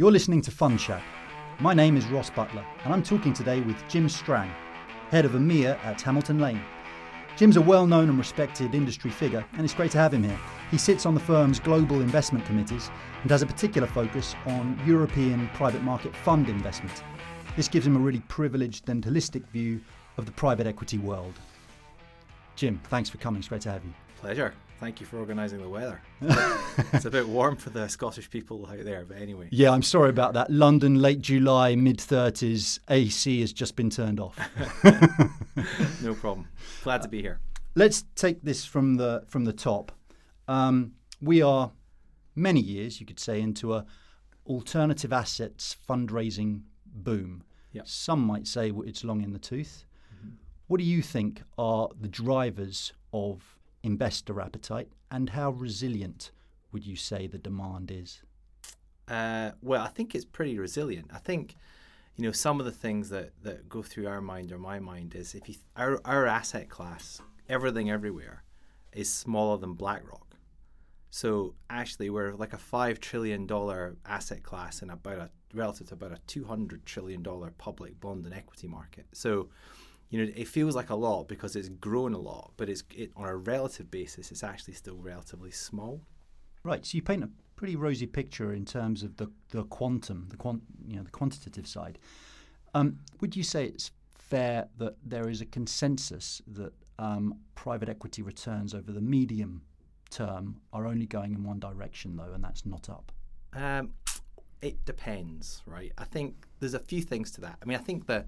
You're listening to Fund Shack. My name is Ross Butler, and I'm talking today with Jim Strang, head of EMEA at Hamilton Lane. Jim's a well known and respected industry figure, and it's great to have him here. He sits on the firm's global investment committees and has a particular focus on European private market fund investment. This gives him a really privileged and holistic view of the private equity world. Jim, thanks for coming. It's great to have you. Pleasure. Thank you for organising the weather. it's a bit warm for the Scottish people out there, but anyway. Yeah, I'm sorry about that. London, late July, mid 30s, AC has just been turned off. no problem. Glad to be here. Let's take this from the from the top. Um, we are many years, you could say, into a alternative assets fundraising boom. Yep. Some might say it's long in the tooth. Mm-hmm. What do you think are the drivers of investor appetite, and how resilient would you say the demand is? Uh, well, I think it's pretty resilient. I think, you know, some of the things that, that go through our mind or my mind is if you th- our our asset class, everything everywhere, is smaller than BlackRock. So actually, we're like a five trillion dollar asset class in about a relative to about a two hundred trillion dollar public bond and equity market. So you know, it feels like a lot because it's grown a lot, but it's it, on a relative basis, it's actually still relatively small. Right. So you paint a pretty rosy picture in terms of the the quantum, the quant, you know, the quantitative side. Um, would you say it's fair that there is a consensus that um, private equity returns over the medium term are only going in one direction, though, and that's not up? Um, it depends, right? I think there's a few things to that. I mean, I think that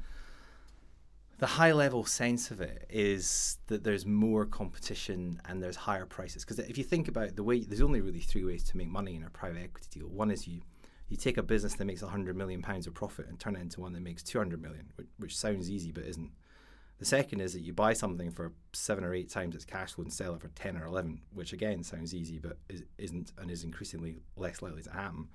the high level sense of it is that there's more competition and there's higher prices. Because if you think about the way, there's only really three ways to make money in a private equity deal. One is you you take a business that makes 100 million pounds of profit and turn it into one that makes 200 million, which, which sounds easy but isn't. The second is that you buy something for seven or eight times its cash flow and sell it for 10 or 11, which again sounds easy but is, isn't and is increasingly less likely to happen.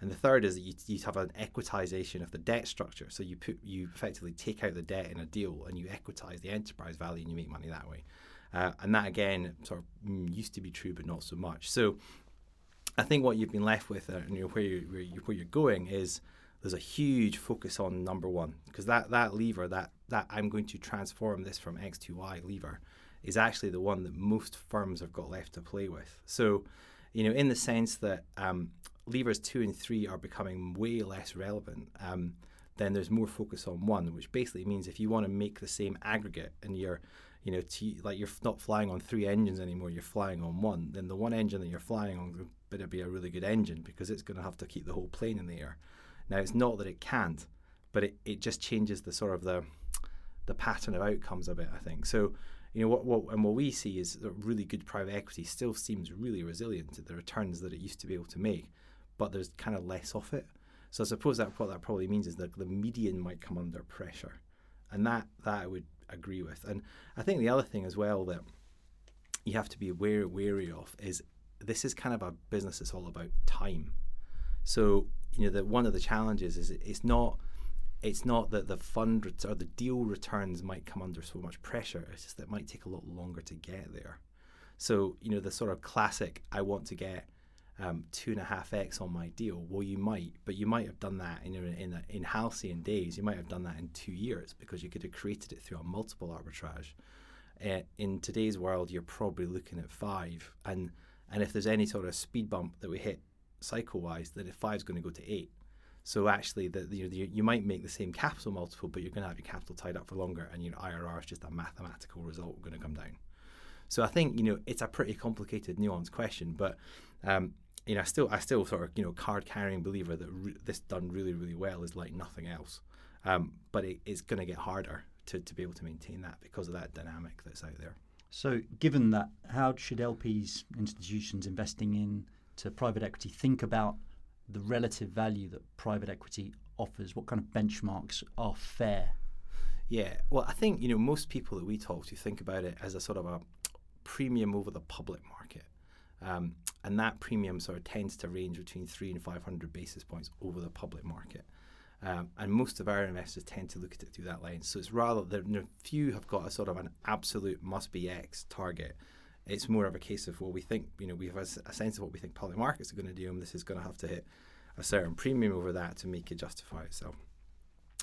And the third is that you, you have an equitization of the debt structure. So you put you effectively take out the debt in a deal and you equitize the enterprise value and you make money that way. Uh, and that again sort of mm, used to be true, but not so much. So I think what you've been left with, uh, know, where, you, where, you, where you're going is there's a huge focus on number one because that that lever that that I'm going to transform this from X to Y lever is actually the one that most firms have got left to play with. So, you know, in the sense that um, levers two and three are becoming way less relevant, um, then there's more focus on one, which basically means if you want to make the same aggregate and you're, you know, like you're not flying on three engines anymore, you're flying on one, then the one engine that you're flying on better be a really good engine because it's going to have to keep the whole plane in the air. Now, it's not that it can't, but it, it just changes the sort of the the pattern of outcomes a bit, I think. So, you know, what, what and what we see is that really good private equity still seems really resilient to the returns that it used to be able to make but there's kind of less of it. So I suppose that what that probably means is that the median might come under pressure, and that that I would agree with. And I think the other thing as well that you have to be aware wary of is this is kind of a business that's all about time. So you know that one of the challenges is it's not it's not that the fund ret- or the deal returns might come under so much pressure. It's just that it might take a lot longer to get there. So you know the sort of classic I want to get um, two and a half x on my deal. Well, you might, but you might have done that in in in halcyon days. You might have done that in two years because you could have created it through a multiple arbitrage. Uh, in today's world, you're probably looking at five, and and if there's any sort of speed bump that we hit cycle wise, then five is going to go to eight. So actually, the, you, know, you might make the same capital multiple, but you're going to have your capital tied up for longer, and your IRR is just a mathematical result going to come down. So I think you know it's a pretty complicated, nuanced question, but um, you know, I still, I still sort of, you know, card carrying believer that re- this done really, really well is like nothing else. Um, but it, it's going to get harder to, to be able to maintain that because of that dynamic that's out there. So, given that, how should LPs, institutions investing in to private equity think about the relative value that private equity offers? What kind of benchmarks are fair? Yeah, well, I think you know most people that we talk to think about it as a sort of a premium over the public market. Um, and that premium sort of tends to range between three and 500 basis points over the public market. Um, and most of our investors tend to look at it through that lens. So it's rather know, few have got a sort of an absolute must be X target. It's more of a case of well, we think you know we have a, a sense of what we think public markets are going to do, and this is going to have to hit a certain premium over that to make it justify itself.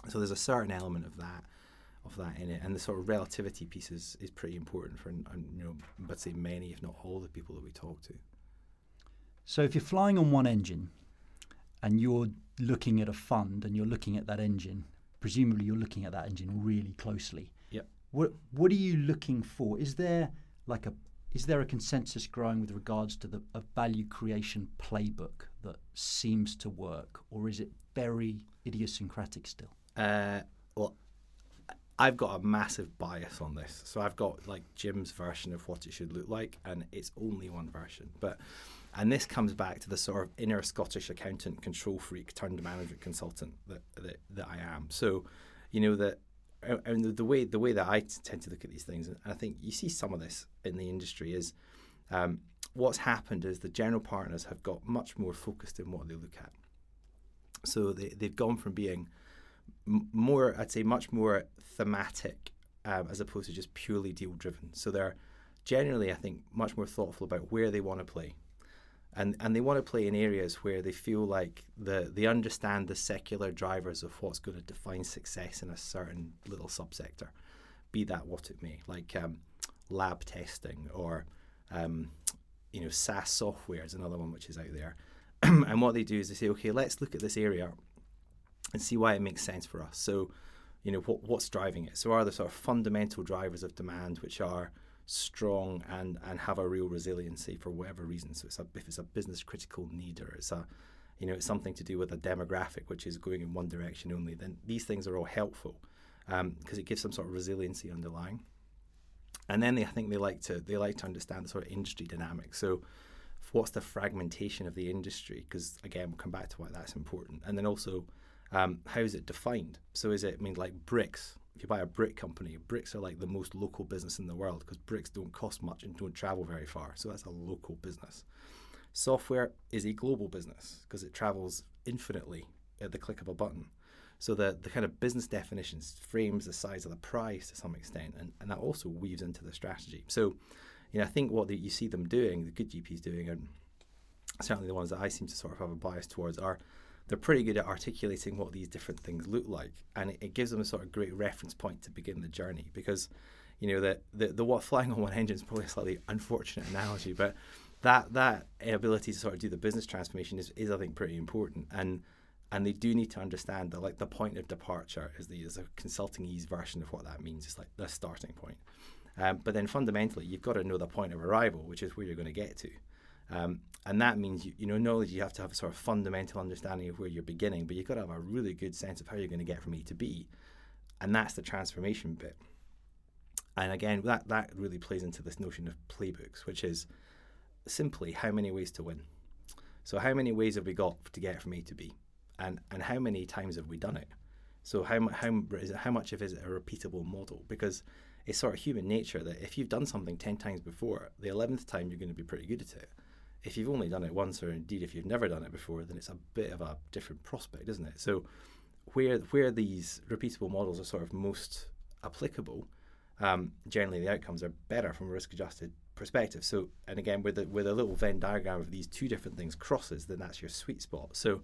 So there's a certain element of that of that in it, and the sort of relativity piece is, is pretty important for you know, but say many, if not all, the people that we talk to. So if you're flying on one engine, and you're looking at a fund, and you're looking at that engine, presumably you're looking at that engine really closely. Yep. What What are you looking for? Is there like a is there a consensus growing with regards to the a value creation playbook that seems to work, or is it very idiosyncratic still? Uh, well, I've got a massive bias on this. So I've got like Jim's version of what it should look like, and it's only one version. But and this comes back to the sort of inner Scottish accountant, control freak, turned management consultant that that, that I am. So, you know that. And the way the way that I tend to look at these things, and I think you see some of this in the industry, is um, what's happened is the general partners have got much more focused in what they look at. So they, they've gone from being more, I'd say, much more thematic um, as opposed to just purely deal driven. So they're generally, I think, much more thoughtful about where they want to play. And, and they want to play in areas where they feel like the, they understand the secular drivers of what's going to define success in a certain little subsector, be that what it may, like um, lab testing or um, you know SaaS software is another one which is out there. and what they do is they say, okay, let's look at this area and see why it makes sense for us. So, you know, what, what's driving it? So, are the sort of fundamental drivers of demand which are strong and, and have a real resiliency for whatever reason? So, it's a, if it's a business critical need or it's a, you know, it's something to do with a demographic which is going in one direction only, then these things are all helpful because um, it gives some sort of resiliency underlying. And then they, I think they like to they like to understand the sort of industry dynamics. So, what's the fragmentation of the industry? Because again, we'll come back to why that's important. And then also, um, how is it defined? So is it I mean like bricks? If you buy a brick company, bricks are like the most local business in the world because bricks don't cost much and don't travel very far. So that's a local business. Software is a global business because it travels infinitely at the click of a button. So the, the kind of business definitions frames the size of the price to some extent, and, and that also weaves into the strategy. So, you know, I think what the, you see them doing, the good GPs doing, and certainly the ones that I seem to sort of have a bias towards, are they're pretty good at articulating what these different things look like, and it, it gives them a sort of great reference point to begin the journey. Because, you know, the the, the what flying on one engine is probably a slightly unfortunate analogy, but that that ability to sort of do the business transformation is, is I think pretty important, and and they do need to understand that like the point of departure is the is a consulting ease version of what that means. It's like the starting point. Um, but then fundamentally, you've got to know the point of arrival, which is where you're going to get to. Um, and that means you, you know knowledge you have to have a sort of fundamental understanding of where you're beginning, but you've got to have a really good sense of how you're going to get from A to B, and that's the transformation bit. And again, that that really plays into this notion of playbooks, which is simply how many ways to win. So how many ways have we got to get from A to B, and and how many times have we done it? So how how is it, how much of it is it a repeatable model? Because it's sort of human nature that if you've done something ten times before, the eleventh time you're going to be pretty good at it if you've only done it once, or indeed if you've never done it before, then it's a bit of a different prospect, isn't it? So, where where these repeatable models are sort of most applicable, um, generally the outcomes are better from a risk-adjusted perspective. So, and again, with the with a little Venn diagram of these two different things crosses, then that's your sweet spot. So,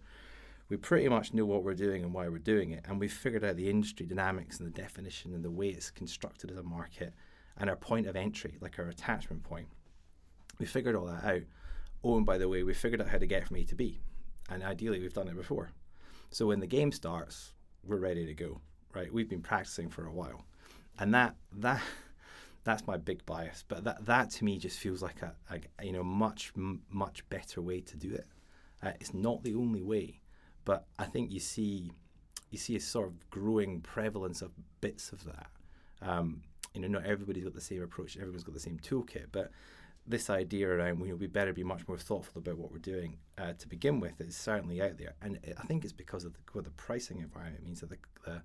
we pretty much know what we're doing and why we're doing it, and we've figured out the industry dynamics and the definition and the way it's constructed as a market, and our point of entry, like our attachment point. We figured all that out oh, and by the way, we figured out how to get from A to B. And ideally, we've done it before. So when the game starts, we're ready to go, right? We've been practicing for a while. And that, that, that's my big bias. But that, that to me just feels like a, a you know, much, m- much better way to do it. Uh, it's not the only way, but I think you see, you see a sort of growing prevalence of bits of that. Um, you know, not everybody's got the same approach. Everyone's got the same toolkit, but this idea around you know, we better be much more thoughtful about what we're doing uh, to begin with is certainly out there, and I think it's because of the, what the pricing environment it means that the, the,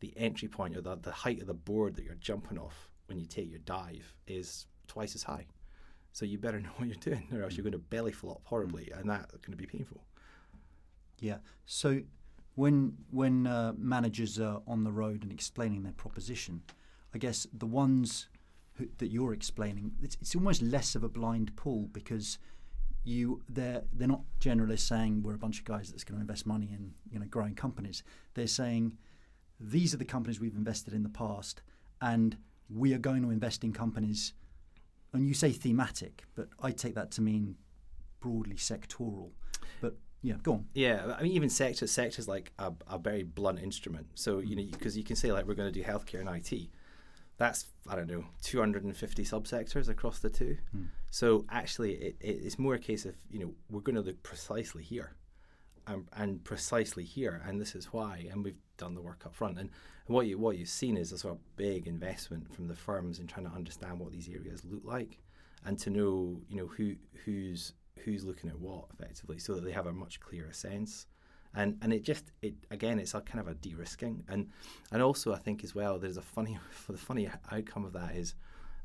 the entry point or the, the height of the board that you're jumping off when you take your dive is twice as high. So you better know what you're doing, or else you're going to belly flop horribly, and that's going to be painful. Yeah. So when when uh, managers are on the road and explaining their proposition, I guess the ones that you're explaining, it's, it's almost less of a blind pull because you they're they're not generalists saying we're a bunch of guys that's going to invest money in you know growing companies. They're saying these are the companies we've invested in the past, and we are going to invest in companies. And you say thematic, but I take that to mean broadly sectoral. But yeah, go on. Yeah, I mean, even sectors, sectors like a, a very blunt instrument. So you hmm. know, because you can say like we're going to do healthcare and IT. That's I don't know, 250 subsectors across the two. Hmm. So actually, it, it, it's more a case of you know we're going to look precisely here, and, and precisely here, and this is why. And we've done the work up front. And, and what you what you've seen is a sort of big investment from the firms in trying to understand what these areas look like, and to know you know who who's who's looking at what effectively, so that they have a much clearer sense. And and it just it again it's a kind of a de-risking and and also I think as well there's a funny for the funny outcome of that is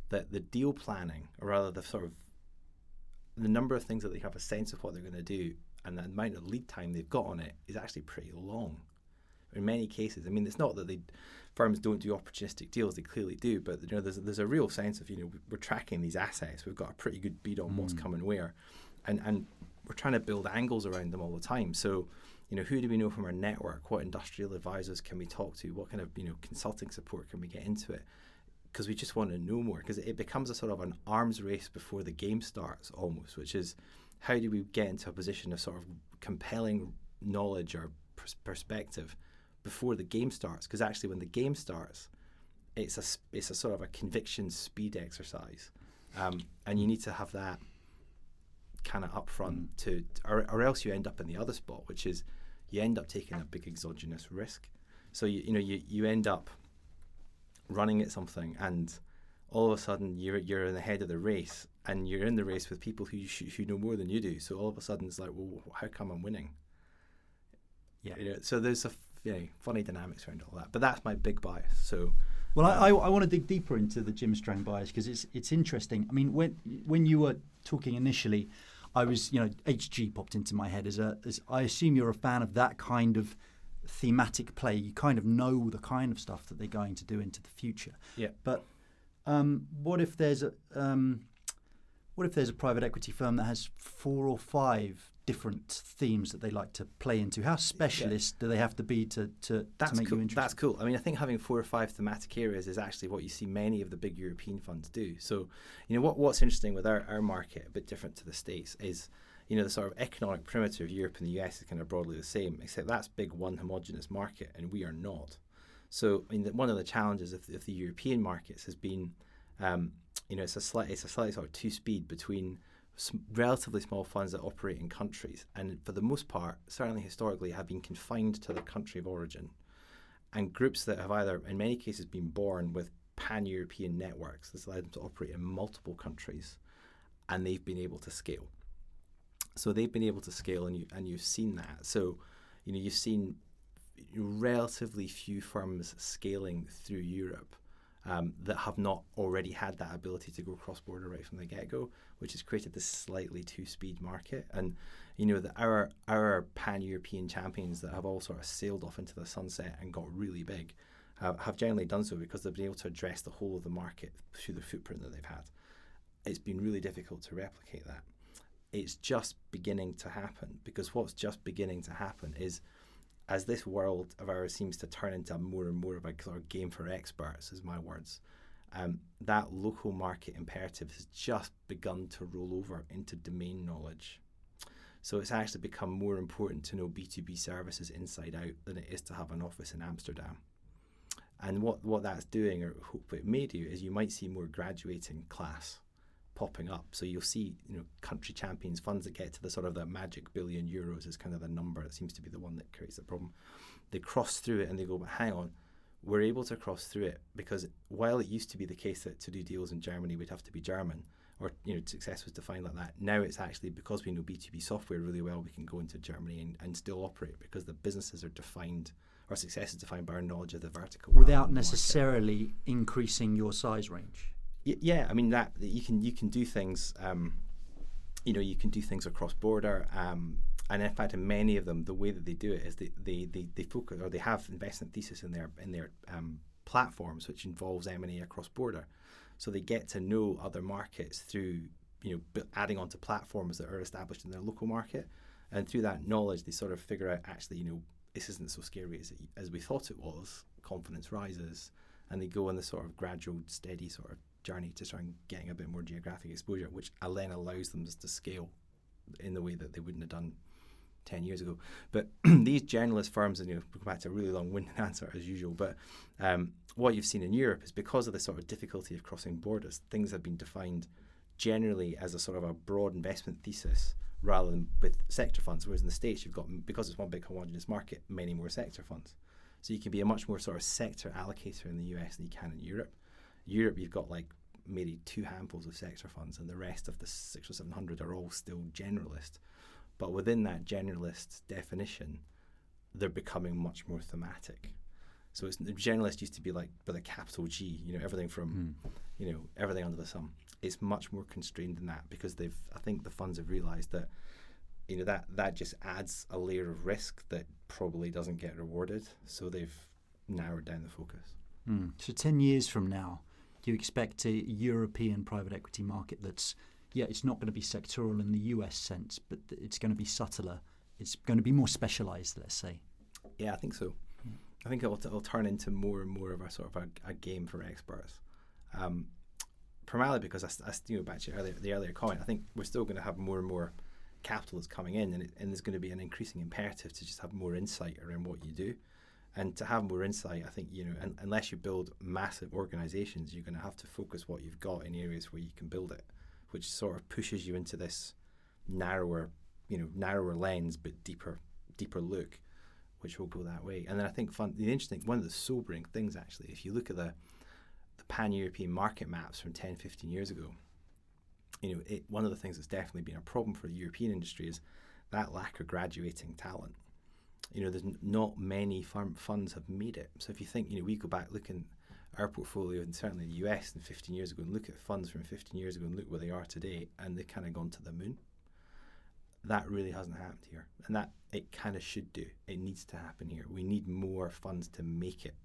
that the deal planning or rather the sort of the number of things that they have a sense of what they're going to do and the amount of lead time they've got on it is actually pretty long in many cases. I mean, it's not that the firms don't do opportunistic deals; they clearly do. But you know, there's there's a real sense of you know we're tracking these assets. We've got a pretty good beat on what's mm. coming where, and and we're trying to build angles around them all the time. So. You know, who do we know from our network? What industrial advisors can we talk to? What kind of you know consulting support can we get into it? Because we just want to know more. Because it becomes a sort of an arms race before the game starts, almost. Which is, how do we get into a position of sort of compelling knowledge or pers- perspective before the game starts because actually when the game starts it's a it's a sort of a conviction speed exercise um, and you need to have that kind of upfront mm. to or, or else you end up in the other spot which is you end up taking a big exogenous risk so you, you know you, you end up running at something and all of a sudden you're you're in the head of the race and you're in the race with people who sh- who know more than you do so all of a sudden it's like well how come I'm winning yeah you know, so there's a you know, funny dynamics around all that. But that's my big bias. So. Well, um, I, I, I want to dig deeper into the Jim Strang bias because it's it's interesting. I mean, when when you were talking initially, I was you know HG popped into my head as a as I assume you're a fan of that kind of thematic play. You kind of know the kind of stuff that they're going to do into the future. Yeah. But um, what if there's a um, what if there's a private equity firm that has four or five different themes that they like to play into? How specialist yeah. do they have to be to, to, That's to make cool. you interested? That's cool. I mean, I think having four or five thematic areas is actually what you see many of the big European funds do. So, you know, what, what's interesting with our, our market, a bit different to the States, is, you know, the sort of economic perimeter of Europe and the US is kind of broadly the same, except that's big one homogenous market, and we are not. So, I mean, one of the challenges of, of the European markets has been, um, you know, it's a slight, it's a slightly sort of two speed between relatively small funds that operate in countries, and for the most part, certainly historically, have been confined to their country of origin, and groups that have either, in many cases, been born with pan-European networks. This allowed them to operate in multiple countries, and they've been able to scale. So they've been able to scale, and you and you've seen that. So, you know, you've seen relatively few firms scaling through Europe um, that have not already had that ability to go cross border right from the get go, which has created this slightly two speed market. And you know that our our pan European champions that have all sort of sailed off into the sunset and got really big uh, have generally done so because they've been able to address the whole of the market through the footprint that they've had. It's been really difficult to replicate that. It's just beginning to happen because what's just beginning to happen is as this world of ours seems to turn into more and more of a sort of game for experts, is my words, um, that local market imperative has just begun to roll over into domain knowledge. So it's actually become more important to know B2B services inside out than it is to have an office in Amsterdam. And what, what that's doing, or hope it may do, is you might see more graduating class popping up. So you'll see, you know, country champions funds that get to the sort of the magic billion euros is kind of the number that seems to be the one that creates the problem. They cross through it and they go, but hang on, we're able to cross through it because while it used to be the case that to do deals in Germany we'd have to be German or you know success was defined like that. Now it's actually because we know B2B software really well, we can go into Germany and, and still operate because the businesses are defined our success is defined by our knowledge of the vertical without necessarily increasing your size range yeah, I mean that you can you can do things. Um, you know, you can do things across border. Um, and in fact, in many of them, the way that they do it is they, they, they, they focus or they have investment thesis in their in their um, platforms, which involves M and A across border. So they get to know other markets through you know, adding onto platforms that are established in their local market. And through that knowledge, they sort of figure out actually, you know, this isn't so scary as, it, as we thought it was. Confidence rises, and they go on this sort of gradual, steady sort of journey to try and getting a bit more geographic exposure, which then allows them to scale in the way that they wouldn't have done 10 years ago. But these generalist firms, and you know, come back to a really long winded answer as usual, but um, what you've seen in Europe is because of the sort of difficulty of crossing borders, things have been defined generally as a sort of a broad investment thesis rather than with sector funds. Whereas in the States, you've got, because it's one big homogenous market, many more sector funds. So you can be a much more sort of sector allocator in the US than you can in Europe. Europe, you've got like maybe two handfuls of sector funds, and the rest of the six or seven hundred are all still generalist. But within that generalist definition, they're becoming much more thematic. So it's the generalist used to be like with a capital G, you know, everything from, mm. you know, everything under the sun. It's much more constrained than that because they've. I think the funds have realised that, you know, that that just adds a layer of risk that probably doesn't get rewarded. So they've narrowed down the focus. Mm. So ten years from now, you expect a European private equity market that's, yeah, it's not going to be sectoral in the US sense, but it's going to be subtler. It's going to be more specialized, let's say. Yeah, I think so. I think it'll, it'll, turn into more and more of a sort of a, a game for experts. Um, primarily because I, I you know back to earlier, the earlier comment, I think we're still going to have more and more capital that's coming in, and, it, and there's going to be an increasing imperative to just have more insight around what you do and to have more insight, I think you know, un- unless you build massive organizations, you're going to have to focus what you've got in areas where you can build it, which sort of pushes you into this narrower, you know, narrower lens but deeper, deeper look, which will go that way. And then I think fun, the interesting, one of the sobering things actually, if you look at the the pan-European market maps from 10, 15 years ago, you know, it, one of the things that's definitely been a problem for the European industry is that lack of graduating talent you know, there's not many farm funds have made it. So if you think, you know, we go back looking our portfolio and certainly the US and 15 years ago and look at funds from 15 years ago and look where they are today and they've kind of gone to the moon. That really hasn't happened here. And that it kind of should do. It needs to happen here. We need more funds to make it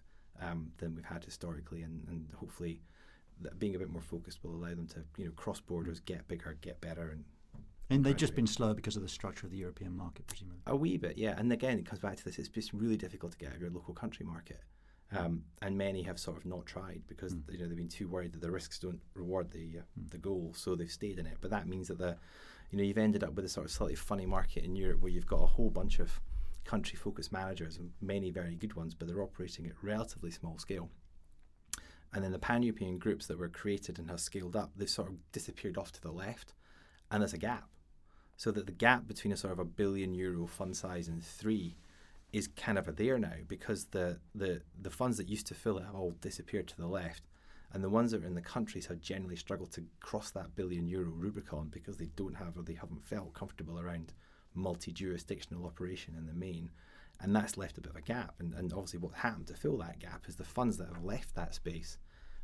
um, than we've had historically. And, and hopefully being a bit more focused will allow them to, you know, cross borders, get bigger, get better and and they've just been slower because of the structure of the European market, presumably. A wee bit, yeah. And again, it comes back to this: it's just really difficult to get out of your local country market, um, and many have sort of not tried because mm. you know they've been too worried that the risks don't reward the uh, mm. the goal, so they've stayed in it. But that means that the, you know, you've ended up with a sort of slightly funny market in Europe where you've got a whole bunch of country-focused managers and many very good ones, but they're operating at relatively small scale. And then the pan-European groups that were created and have scaled up, they've sort of disappeared off to the left, and there's a gap so that the gap between a sort of a billion euro fund size and three is kind of there now because the, the, the funds that used to fill it have all disappeared to the left. And the ones that are in the countries have generally struggled to cross that billion euro Rubicon because they don't have or they haven't felt comfortable around multi jurisdictional operation in the main. And that's left a bit of a gap. And, and obviously, what happened to fill that gap is the funds that have left that space,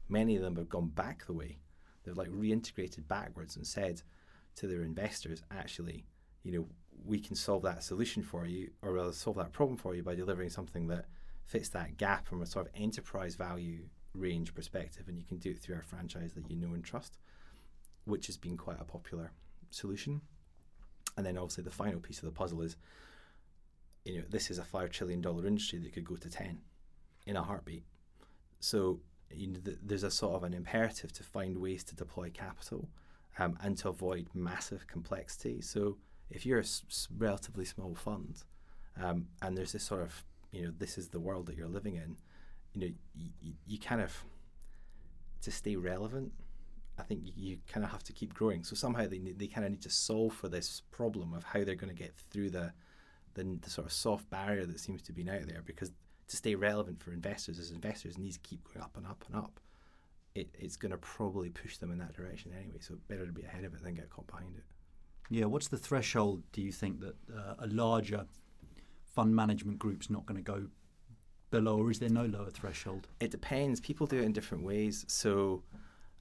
many of them have gone back the way. They've like reintegrated backwards and said, to their investors, actually, you know, we can solve that solution for you, or rather solve that problem for you by delivering something that fits that gap from a sort of enterprise value range perspective, and you can do it through our franchise that you know and trust, which has been quite a popular solution. And then obviously the final piece of the puzzle is, you know, this is a five trillion dollar industry that could go to ten in a heartbeat. So you know, th- there's a sort of an imperative to find ways to deploy capital um, and to avoid massive complexity. So if you're a s- relatively small fund um, and there's this sort of, you know, this is the world that you're living in, you know, y- you kind of, to stay relevant, I think you, you kind of have to keep growing. So somehow they, they kind of need to solve for this problem of how they're going to get through the, the, the sort of soft barrier that seems to be out there because to stay relevant for investors as investors needs to keep going up and up and up it, it's going to probably push them in that direction anyway. So better to be ahead of it than get caught behind it. Yeah, what's the threshold? Do you think that uh, a larger fund management group's not going to go below, or is there no lower threshold? It depends. People do it in different ways. So,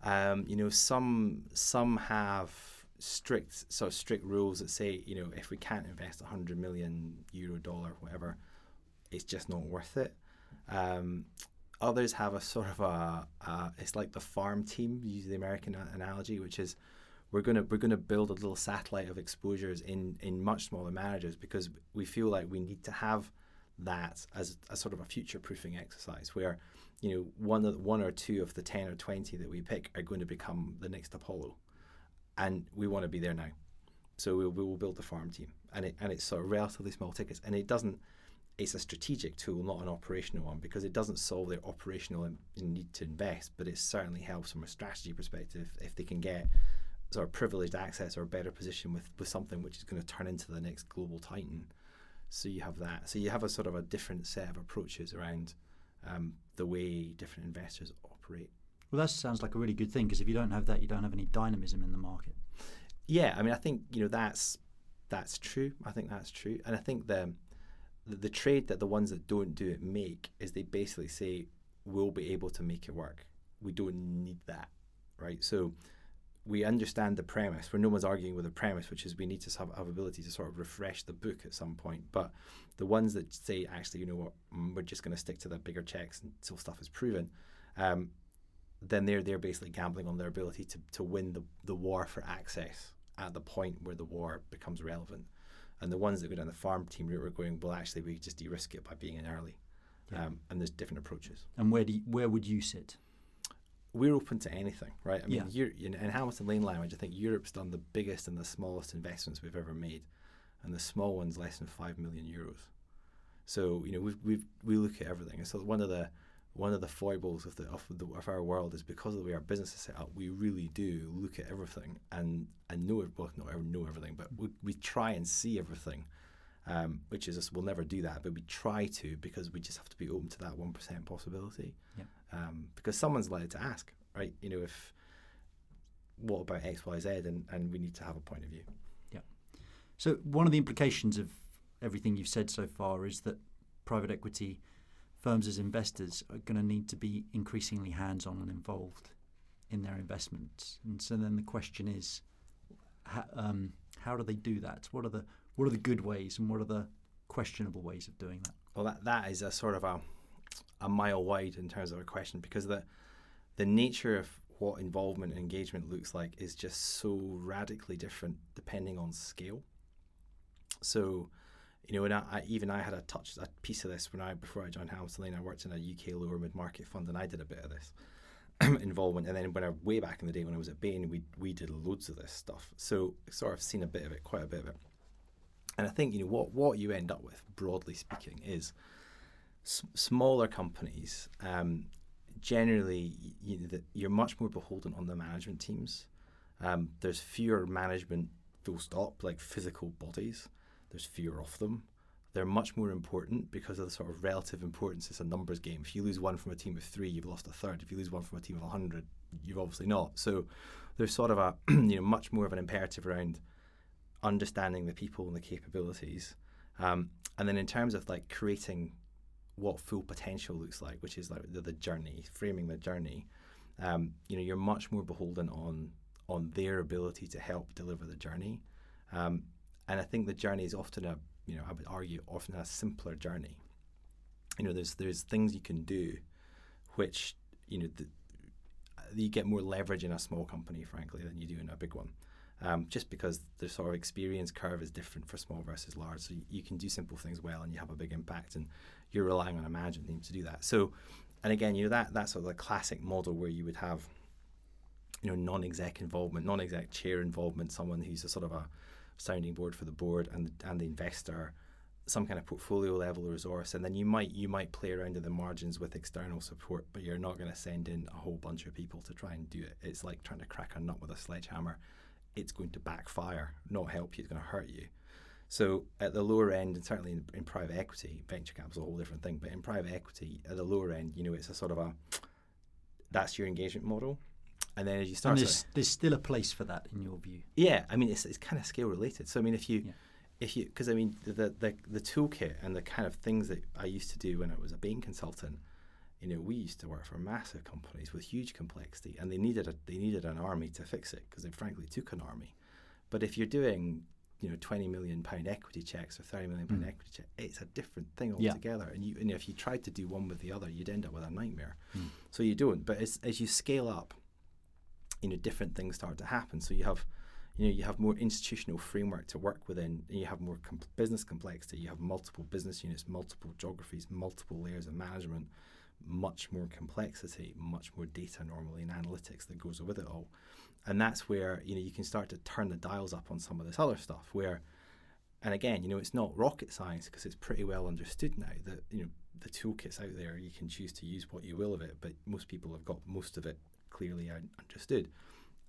um, you know, some some have strict sort of strict rules that say, you know, if we can't invest 100 million euro, dollar, whatever, it's just not worth it. Um, Others have a sort of a, a it's like the farm team, use the American analogy, which is we're gonna we're gonna build a little satellite of exposures in in much smaller managers because we feel like we need to have that as a sort of a future proofing exercise where you know one of one or two of the 10 or 20 that we pick are going to become the next apollo. And we want to be there now. So we, we will build the farm team. And it and it's sort of relatively small tickets. And it doesn't it's a strategic tool not an operational one because it doesn't solve their operational need to invest but it certainly helps from a strategy perspective if they can get sort of privileged access or a better position with, with something which is going to turn into the next global titan so you have that. So you have a sort of a different set of approaches around um, the way different investors operate. Well, that sounds like a really good thing because if you don't have that, you don't have any dynamism in the market. Yeah, I mean, I think you know that's that's true. I think that's true, and I think the the, trade that the ones that don't do it make is they basically say we'll be able to make it work. We don't need that, right? So we understand the premise, where no one's arguing with the premise, which is we need to have, have ability to sort of refresh the book at some point. But the ones that say, actually, you know what, mm, we're just going to stick to the bigger checks until stuff is proven, um, then they're they're basically gambling on their ability to, to win the, the war for access at the point where the war becomes relevant. And the ones that go down the farm team route are going, well, actually, we just de-risk it by being in early. Yeah. Um, and there's different approaches. And where do you, where would you sit? we're open to anything, right? I mean, yeah. in, in Hamilton Lane language, I think Europe's done the biggest and the smallest investments we've ever made, and the small one's less than five million euros. So you know, we we we look at everything. And so one of the one of the foibles of the of, the, of our world is because of the way our business is set up, we really do look at everything and and know well, not know everything, but we, we try and see everything. Um, which is just, we'll never do that, but we try to because we just have to be open to that one percent possibility. Yeah um, because someone's allowed to ask, right? You know, if what about X, Y, Z, and, and we need to have a point of view. Yeah. So one of the implications of everything you've said so far is that private equity firms as investors are going to need to be increasingly hands-on and involved in their investments. And so then the question is, how, um, how do they do that? What are the what are the good ways and what are the questionable ways of doing that? Well, that that is a sort of a a mile wide in terms of a question because the the nature of what involvement and engagement looks like is just so radically different depending on scale. So, you know, when I, I, even I had a touch a piece of this when I before I joined Hamilton I worked in a UK lower mid market fund and I did a bit of this involvement. And then when I way back in the day when I was at Bain, we we did loads of this stuff. So sort of seen a bit of it, quite a bit of it. And I think you know what what you end up with, broadly speaking, is s- smaller companies, um, generally, you know, you're much more beholden on the management teams. Um, there's fewer management, full stop, like physical bodies. There's fewer of them. They're much more important because of the sort of relative importance. It's a numbers game. If you lose one from a team of three, you've lost a third. If you lose one from a team of 100, you've obviously not. So there's sort of a, you know, much more of an imperative around understanding the people and the capabilities. Um, and then in terms of like creating what full potential looks like, which is like the, the journey, framing the journey. Um, you know, you're much more beholden on on their ability to help deliver the journey. Um, and I think the journey is often a, you know, I would argue often a simpler journey. You know, there's there's things you can do, which you know, the, you get more leverage in a small company, frankly, than you do in a big one um, just because the sort of experience curve is different for small versus large. So you, you, can do simple things well and you have a big impact, and you're relying on a management team to do that. So, and again, you know that that's sort of the classic model where you would have, you know, non-exec involvement, non-exec chair involvement, someone who's a sort of a sounding board for the board and and the investor, some kind of portfolio level resource, and then you might you might play around in the margins with external support, but you're not going to send in a whole bunch of people to try and do it. It's like trying to crack a nut with a sledgehammer it's going to backfire, not help you, it's going to hurt you. So at the lower end, and certainly in, in private equity, venture capital is a whole different thing. But in private equity, at the lower end, you know, it's a sort of a that's your engagement model. And then as you start, and there's, there's still a place for that in your view. Yeah, I mean, it's, it's kind of scale related. So I mean, if you, yeah. if you, because I mean, the, the the toolkit and the kind of things that I used to do when I was a Bain consultant, you know, we used to work for massive companies with huge complexity, and they needed a, they needed an army to fix it because they frankly took an army. But if you're doing you know 20 million pound equity checks or 30 million pound mm. equity check it's a different thing altogether yeah. and you and if you tried to do one with the other you'd end up with a nightmare mm. so you don't but as, as you scale up you know different things start to happen. So you have you know you have more institutional framework to work within you have more com- business complexity. You have multiple business units multiple geographies multiple layers of management much more complexity much more data normally and analytics that goes with it all. And that's where you know you can start to turn the dials up on some of this other stuff where and again you know it's not rocket science because it's pretty well understood now that you know the toolkits out there you can choose to use what you will of it but most people have got most of it clearly understood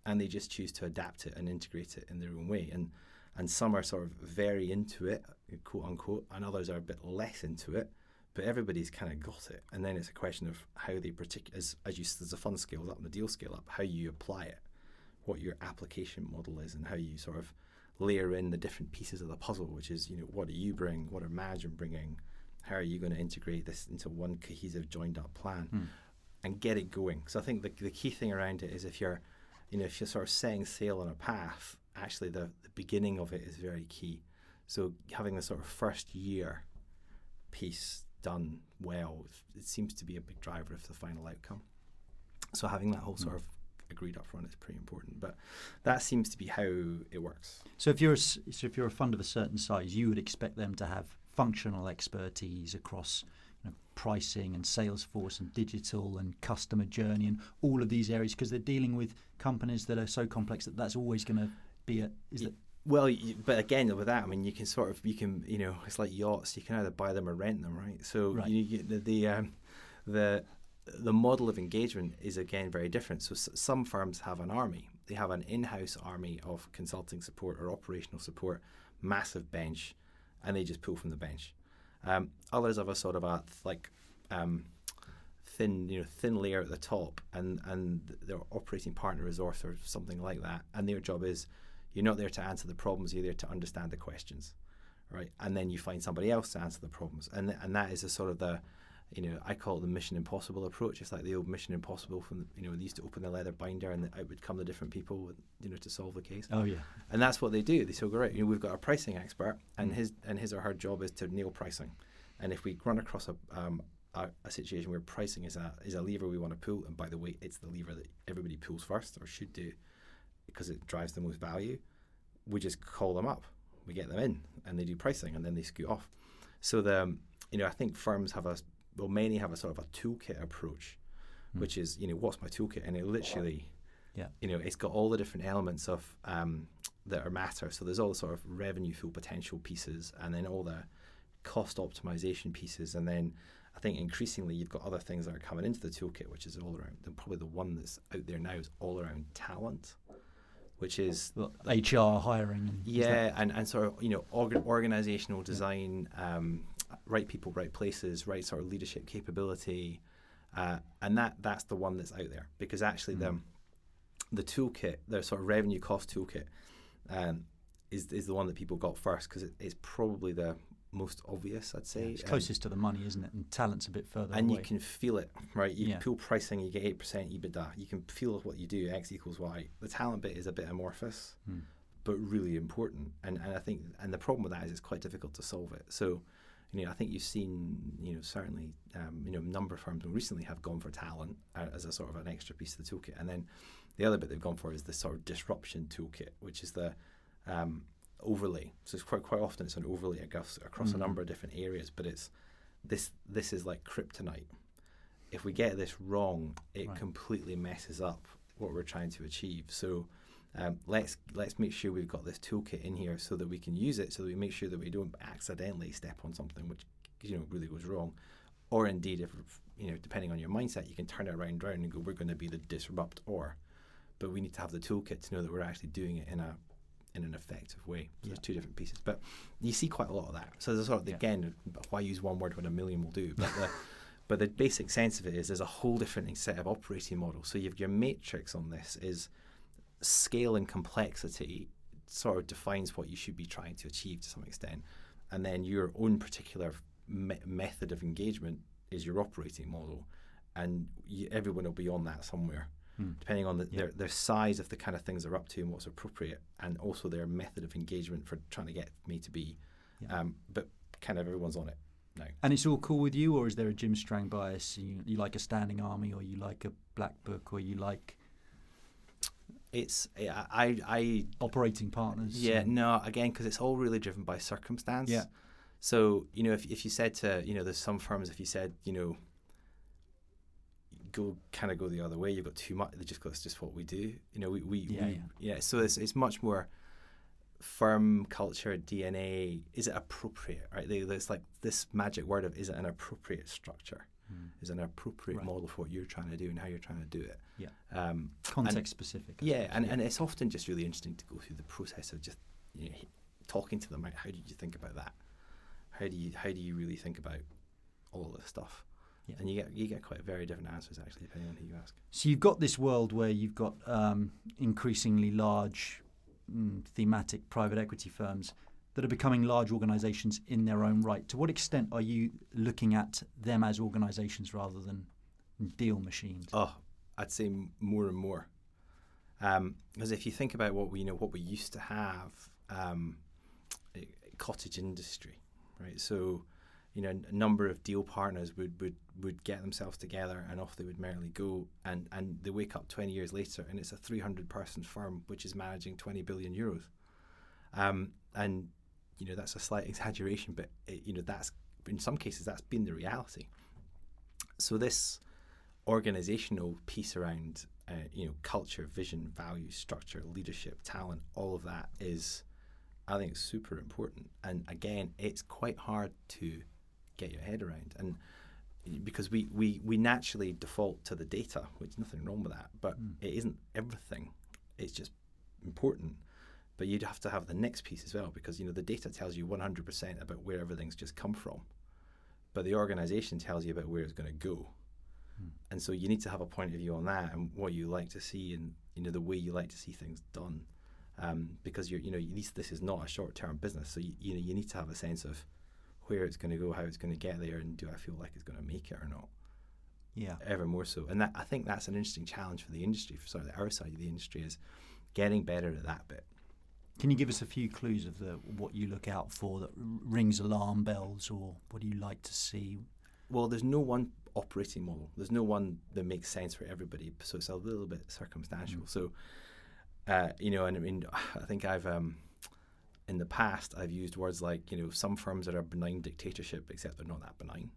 and they just choose to adapt it and integrate it in their own way. And and some are sort of very into it, quote unquote, and others are a bit less into it. But everybody's kind of got it, and then it's a question of how they particular as as you as the fund scales up and the deal scale up, how you apply it, what your application model is, and how you sort of layer in the different pieces of the puzzle, which is you know what do you bring, what are management bringing, how are you going to integrate this into one cohesive joined up plan, hmm. And get it going. So I think the the key thing around it is if you're you know, if you're sort of setting sail on a path, actually the, the beginning of it is very key. So having the sort of first year piece done well, it seems to be a big driver of the final outcome. So having that whole sort mm. of agreed up front is pretty important. But that seems to be how it works. So if you're a, so if you're a fund of a certain size, you would expect them to have functional expertise across you know, pricing and Salesforce and digital and customer journey and all of these areas because they're dealing with companies that are so complex that that's always going to be a is it well, but again, with that, I mean, you can sort of you can you know it's like yachts. You can either buy them or rent them, right? So right. You, the the, um, the the model of engagement is again very different. So s- some firms have an army. They have an in-house army of consulting support or operational support, massive bench, and they just pull from the bench. Um, others have a sort of a like um, thin, you know, thin layer at the top, and and their operating partner resource or something like that, and their job is you're not there to answer the problems, you're there to understand the questions, right? And then you find somebody else to answer the problems, and th- and that is a sort of the you know, I call it the Mission Impossible approach. It's like the old Mission Impossible from, the, you know, they used to open the leather binder and out would come the different people, you know, to solve the case. Oh yeah. And that's what they do. They say, go right, you know, we've got a pricing expert, and mm. his and his or her job is to nail pricing. And if we run across a, um, a, a, situation where pricing is a is a lever we want to pull, and by the way, it's the lever that everybody pulls first or should do, because it drives the most value, we just call them up, we get them in, and they do pricing, and then they scoot off. So the um, you know I think firms have a well, many have a sort of a toolkit approach, mm. which is, you know, what's my toolkit? And it literally, yeah. you know, it's got all the different elements of um, that are matter. So there's all the sort of revenue full potential pieces, and then all the cost optimization pieces, and then I think increasingly you've got other things that are coming into the toolkit, which is all around. And probably the one that's out there now is all around talent, which is well, HR hiring. Yeah, and, and sort of you know org- organizational design, um, right people, right places, right sort of leadership capability, uh, and that that's the one that's out there because actually mm. the the toolkit, the sort of revenue cost toolkit, um, is is the one that people got first because it, it's probably the most obvious, I'd say. Yeah, it's closest um, to the money, isn't it? And talent's a bit further and away. you can feel it, right? You yeah. pull pricing, you get 8% EBITDA. You can feel what you do, X equals Y. The talent bit is a bit amorphous, hmm. but really important. And, and I think, and the problem with that is it's quite difficult to solve it. So you know, I think you've seen, you know, certainly, um, you know, a number of firms recently have gone for talent uh, as a sort of an extra piece of the toolkit, and then the other bit they've gone for is the sort of disruption toolkit, which is the um, overlay. So it's quite quite often it's an overlay across, across mm-hmm. a number of different areas, but it's this this is like kryptonite. If we get this wrong, it right. completely messes up what we're trying to achieve. So um, let's let's make sure we've got this toolkit in here so that we can use it, so that we make sure that we don't accidentally step on something which you know really goes wrong, or indeed if you know depending on your mindset, you can turn it around around and go, we're going to be the disrupt or, but we need to have the toolkit to know that we're actually doing it in a in an effective way. So yeah. There's two different pieces, but you see quite a lot of that. So there's sort of yeah. again, why use one word when a million will do? But the but the basic sense of it is there's a whole different set of operating models. So you've your matrix on this is scale and complexity sort of defines what you should be trying to achieve to some extent. And then your own particular me- method of engagement is your operating model. And you, everyone will be on that somewhere, hmm. depending on the, yeah. their, their size of the kind of things they're up to and what's appropriate, and also their method of engagement for trying to get me to be. Yeah. Um, but kind of everyone's on it. No. And it's all cool with you, or is there a Jim Strang bias? You, you like a standing army, or you like a black book, or you like It's I I, Operating partners. yeah no again because it's all really driven by circumstance. Yeah. So you know if if you said to you know there's some firms if you said you know go kind of go the other way you've got too much they just go it's just what we do you know we we Yeah, we, yeah. so it's it's much more firm culture DNA is it appropriate right there's like this magic word of is it an appropriate structure Mm. is it an appropriate Right. model for what you're trying to do and how you're trying to do it Yeah. um, Context specific. I yeah, and, and it's often just really interesting to go through the process of just you know, talking to them. Like, how did you think about that? How do you how do you really think about all of this stuff? Yeah. And you get you get quite very different answers actually depending on who you ask. So you've got this world where you've got um, increasingly large mm, thematic private equity firms that are becoming large organizations in their own right. To what extent are you looking at them as organizations rather than deal machines? Oh, I'd say more and more. Because if you think about what we you know what we used to have, um, cottage industry, right? So, you know, a number of deal partners would, would, would get themselves together and off they would merrily go, and, and they wake up 20 years later and it's a 300 person firm which is managing 20 billion euros. Um, and you know that's a slight exaggeration, but it, you know that's in some cases that's been the reality. So this organizational piece around uh, you know culture, vision, values, structure, leadership, talent, all of that is, I think, super important. And again, it's quite hard to get your head around, and because we we we naturally default to the data, which is nothing wrong with that, but it isn't everything. It's just important. But you'd have to have the next piece as well, because you know the data tells you 100% about where everything's just come from, but the organization tells you about where it's going to go and so you need to have a point of view on that and what you like to see and you know the way you like to see things done. Um, because you're you know you this is not a short term business. So you, you know you need to have a sense of where it's going to go how it's going to get there and do I feel like it's going to make it or not? Yeah. ever more so. And that I think that's an interesting challenge for the industry for sort of our side of the industry is getting better at that bit. Can you give us a few clues of the what you look out for that rings alarm bells, or what do you like to see? well, there's no one operating model. There's no one that makes sense for everybody. So it's a little bit circumstantial. So, uh, you know, and I mean, I think I've um, in the past I've used words like you know some firms that are benign dictatorship, except they're not that benign.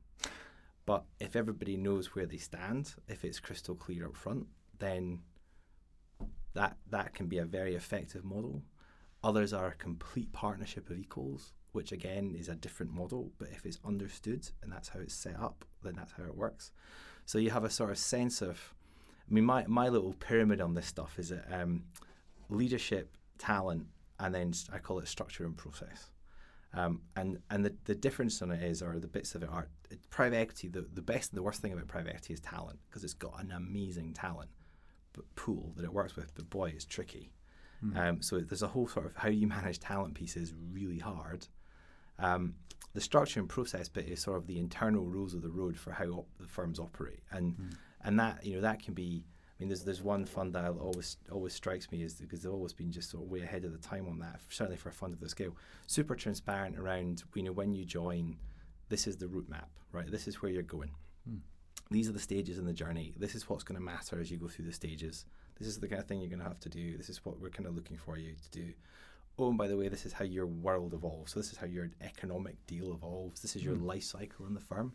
But if everybody knows where they stand, if it's crystal clear up front, then that that can be a very effective model. Others are a complete partnership of equals, which again is a different model. But if it's understood and that's how it's set up, then that's how it works. So you have a sort of sense of, I mean, my, my little pyramid on this stuff is that, um, leadership, talent, and then I call it structure and process. Um, and and the, the difference on it is, or the bits of it are, it, private equity, the, the best and the worst thing about private equity is talent, because it's got an amazing talent but pool that it works with, but boy, it's tricky. Um, so there's a whole sort of how you manage talent piece is really hard. Um, the structure and process bit is sort of the internal rules of the road for how op- the firms operate, and and that you know that can be. I mean, there's there's one fund that always always strikes me is because they've always been just sort of way ahead of the time on that. Certainly for a fund of the scale, super transparent around you know when you join, this is the route map, right? This is where you're going. These are the stages in the journey. This is what's going to matter as you go through the stages. This is the kind of thing you're going to have to do. This is what we're kind of looking for you to do. Oh, and by the way, this is how your world evolves. So this is how your economic deal evolves. This is your hmm. life cycle in the firm.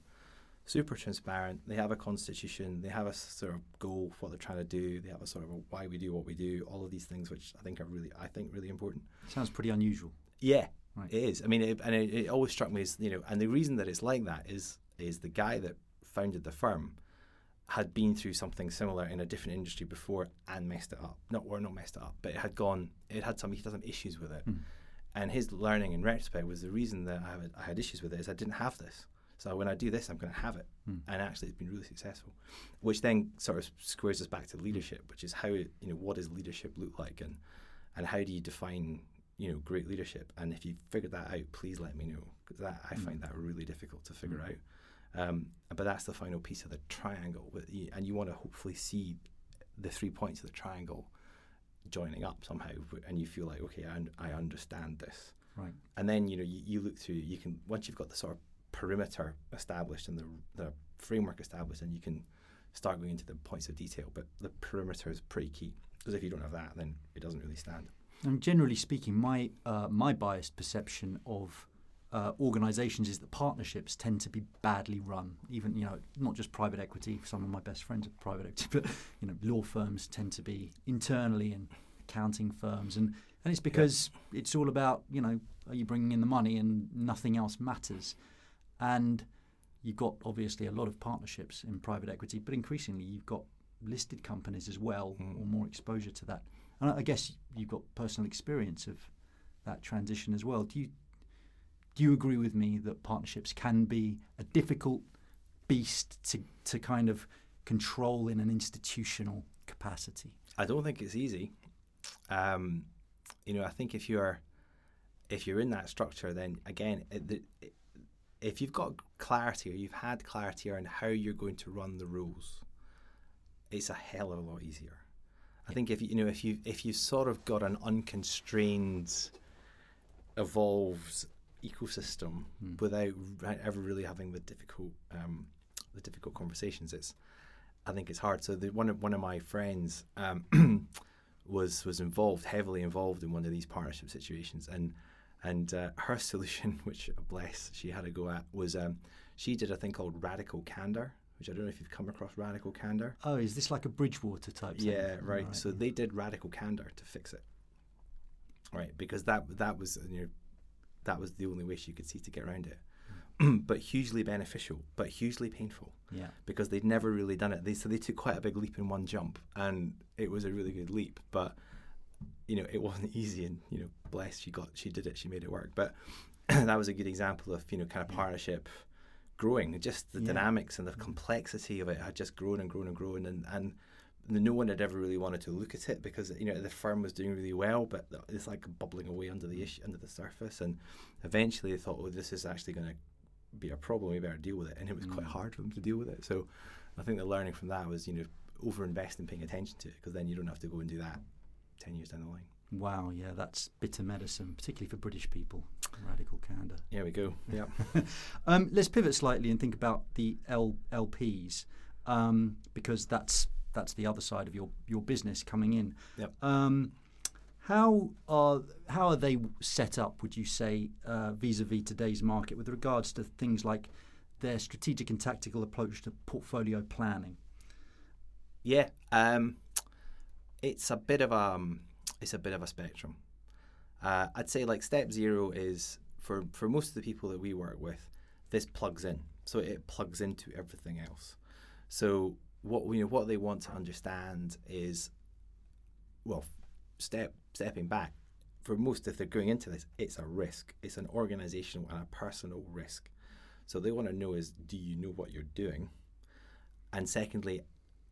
Super transparent. They have a constitution. They have a sort of goal of what they're trying to do. They have a sort of a why we do what we do. All of these things, which I think are really, I think, really important. Sounds pretty unusual. Yeah, Right. it is. I mean, it, and it, it always struck me as you know, and the reason that it's like that is is the guy that founded the firm had been through something similar in a different industry before and messed it up. Not or not messed it up, but it had gone. It had some. He had some issues with it, hmm. and his learning in retrospect was the reason that I had, I had issues with it is I didn't have this. So when I do this, I'm going to have it, hmm. and actually, it's been really successful. Which then sort of squares us back to hmm. leadership, which is how you know what does leadership look like, and and how do you define you know great leadership? And if you figured that out, please let me know because that I find that really difficult to figure out. Um, but that's the final piece of the triangle, and you want to hopefully see the three points of the triangle joining up somehow, and you feel like okay, I, un- I understand this Right. and then you know you, you look through you can once you've got the sort of perimeter established and the the framework established and you can start going into the points of detail. But the perimeter is pretty key because if you don't have that, then it doesn't really stand. And generally speaking, my uh, my biased perception of uh, organisations is that partnerships tend to be badly run. Even you know, not just private equity. Some of my best friends are private equity, but you know, law firms tend to be internally and accounting firms, and and it's because yeah. it's all about you know, are you bringing in the money and nothing else matters, and you've got obviously a lot of partnerships in private equity, but increasingly you've got listed companies as well, mm. or more exposure to that. And I guess you've got personal experience of that transition as well. Do you do you agree with me that partnerships can be a difficult beast to to kind of control in an institutional capacity? I don't think it's easy. Um, you know, I think if you're if you're in that structure, then again, it, it, if you've got clarity or you've had clarity around how you're going to run the rules, it's a hell of a lot easier. I think if you, you know if you if you sort of got an unconstrained, evolved ecosystem mm. without ever really having the difficult um, the difficult conversations, it's I think it's hard. So the, one of one of my friends um, was was involved heavily involved in one of these partnership situations, and and uh, her solution, which bless she had to go at, was um, she did a thing called radical candor, which I don't know if you've come across radical candor. Oh, is this like a Bridgewater type? Yeah, right. right. So they did radical candor to fix it, right? Because that that was you know, that was the only way she could see to get around it. Mm. but hugely beneficial, but hugely painful. Yeah. Because they'd never really done it. They so they took quite a big leap in one jump, and it was a really good leap. But you know, it wasn't easy, and you know, bless she got she did it, she made it work. But that was a good example of you know kind of partnership growing. Just the yeah. dynamics and the complexity of it had just grown and grown and grown, and and no one had ever really wanted to look at it because you know the firm was doing really well, but it's like bubbling away under the issue, under the surface, and eventually they thought, oh, this is actually going to be a problem. We better deal with it, and it was mm. quite hard for them to deal with it. So I think the learning from that was you know overinvest in paying attention to it because then you don't have to go and do that ten years down the line. Wow, yeah, that's bitter medicine, particularly for British people. Radical candor. Here we go. Yeah. um, let's pivot slightly and think about the L- LPs um, because that's that's the other side of your your business coming in. Yep. Um, how are how are they set up? Would you say uh, vis-a-vis today's market with regards to things like their strategic and tactical approach to portfolio planning? Yeah, um, it's a bit of a um, it's a bit of a spectrum. Uh, I'd say like step zero is for for most of the people that we work with, this plugs in, so it plugs into everything else. So what you know, what they want to understand is, well, step stepping back. For most, if they're going into this, it's a risk. It's an organizational and a personal risk. So they want to know is, do you know what you're doing? And secondly,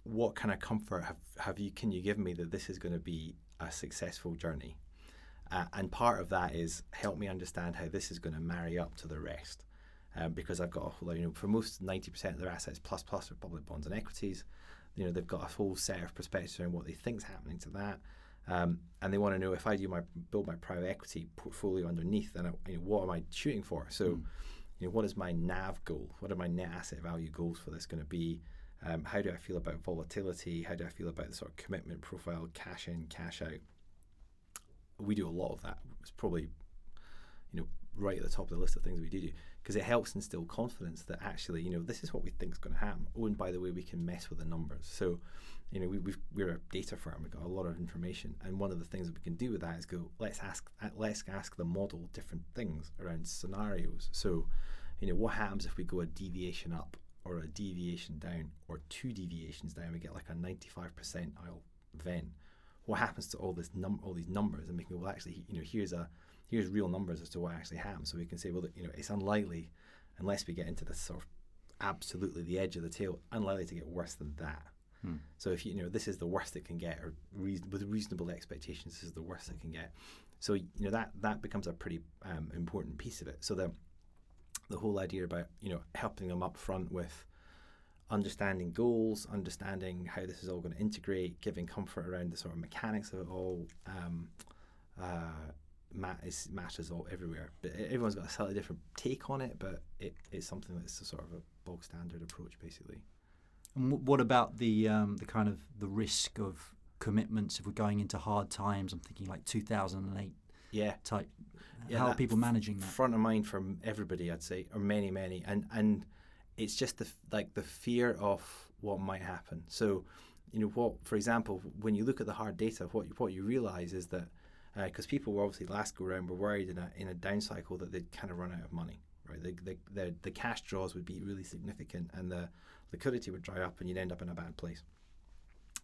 what kind of comfort have, have you can you give me that this is going to be a successful journey uh, and part of that is help me understand how this is going to marry up to the rest um, because I've got a whole you know for most 90% of their assets plus plus are public bonds and equities you know they've got a whole set of perspectives around what they think's happening to that um, and they want to know if I do my build my private equity portfolio underneath then I, you know, what am I shooting for so mm. you know what is my NAV goal what are my net asset value goals for this going to be um, how do I feel about volatility? How do I feel about the sort of commitment profile, cash in, cash out? We do a lot of that. It's probably, you know, right at the top of the list of things we do because it helps instill confidence that actually, you know, this is what we think is going to happen. Oh, and by the way, we can mess with the numbers. So, you know, we, we're a data firm. We've got a lot of information, and one of the things that we can do with that is go let's ask let's ask the model different things around scenarios. So, you know, what happens if we go a deviation up or a deviation down or two deviations down, we get like a 95 percentile event. What happens to all this num- all these numbers and making well actually you know here's a here's real numbers as to what actually happens. So we can say well you know it's unlikely unless we get into this sort of absolutely the edge of the tail, unlikely to get worse than that. Hmm. So if you, you know this is the worst it can get, or re- with reasonable expectations, this is the worst it can get. So you know that that becomes a pretty um, important piece of it. So the the whole idea about you know helping them up front with understanding goals, understanding how this is all going to integrate, giving comfort around the sort of mechanics of it all. Um, uh, is, matters all everywhere, but everyone's got a slightly different take on it. But it, it's something that's a sort of a bog standard approach, basically. And wh- what about the um, the kind of the risk of commitments if we're going into hard times? I'm thinking like 2008 Yeah, type. Yeah, How are people managing that? front of mind for everybody, I'd say, or many, many, and and it's just the like the fear of what might happen. So, you know, what, for example, when you look at the hard data, what you, what you realize is that Uh, because people were obviously last go around were worried in a in a down cycle that they'd kind of run out of money, right? The, the the the cash draws would be really significant, and the liquidity would dry up, and you'd end up in a bad place.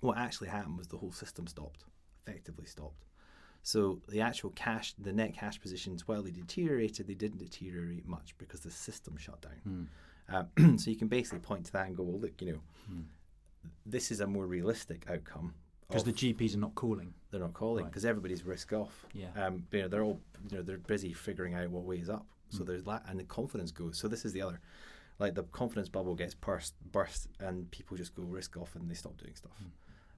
What actually happened was the whole system stopped, effectively stopped. So the actual cash, the net cash positions, while they deteriorated, they didn't deteriorate much because the system shut down. Hmm. Uh, so you can basically point to that and go, well, look, you know, hmm. this is a more realistic outcome. Because the GPs are not calling. they're not calling Right. because everybody's risk off. Yeah. Um, you know, they're all you know they're busy figuring out what way is up. So Mm. there's that, and the confidence goes. So this is the other, like the confidence bubble gets burst, burst, and people just go risk off and they stop doing stuff.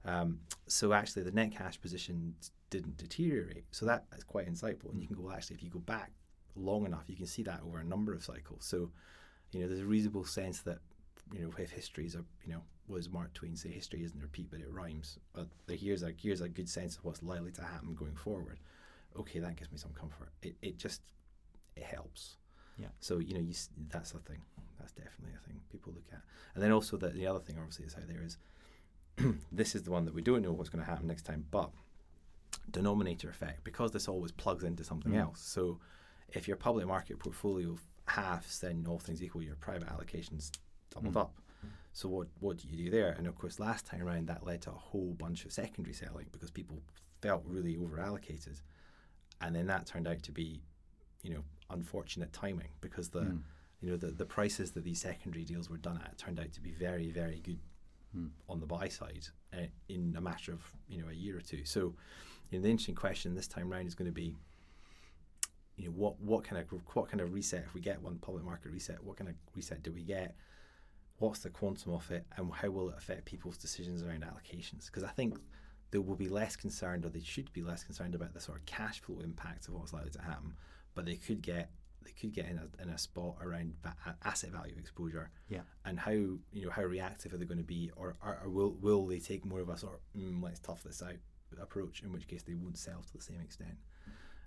Mm. Um, so actually, the net cash position didn't deteriorate. So that is quite insightful. And you can go well, actually, if you go back long enough, you can see that over a number of cycles. So you know, there's a reasonable sense that you know if history is a you know was Mark Twain say history isn't repeat but it rhymes. Uh, here's a here's a good sense of what's likely to happen going forward. Okay, that gives me some comfort. It it just it helps. Yeah. So you know you that's a thing. That's definitely a thing people look at. And then also the the other thing obviously is out there is this is the one that we don't know what's going to happen next time, but denominator effect because this always plugs into something Mm. else. So if your public market portfolio halves, then all things equal, your private allocations doubled Mm. up. So what what do you do there? And of course, last time around that led to a whole bunch of secondary selling because people felt really over allocated, and then that turned out to be, you know, unfortunate timing because the Mm. you know the the prices that these secondary deals were done at turned out to be very very good Mm. on the buy side uh, in a matter of you know a year or two. So, you know, the interesting question this time round is going to be, you know, what what kind of what kind of reset if we get one public market reset? What kind of reset do we get? What's the quantum of it, and how will it affect people's decisions around allocations? Because I think they will be less concerned, or they should be less concerned about the sort of cash flow impact of what's likely to happen, but they could get they could get in a, in a spot around va- asset value exposure Yeah. and how you know how reactive are they going to be, or, or, or will will they take more of a sort of mm, let's tough this out approach? In which case they won't sell to the same extent.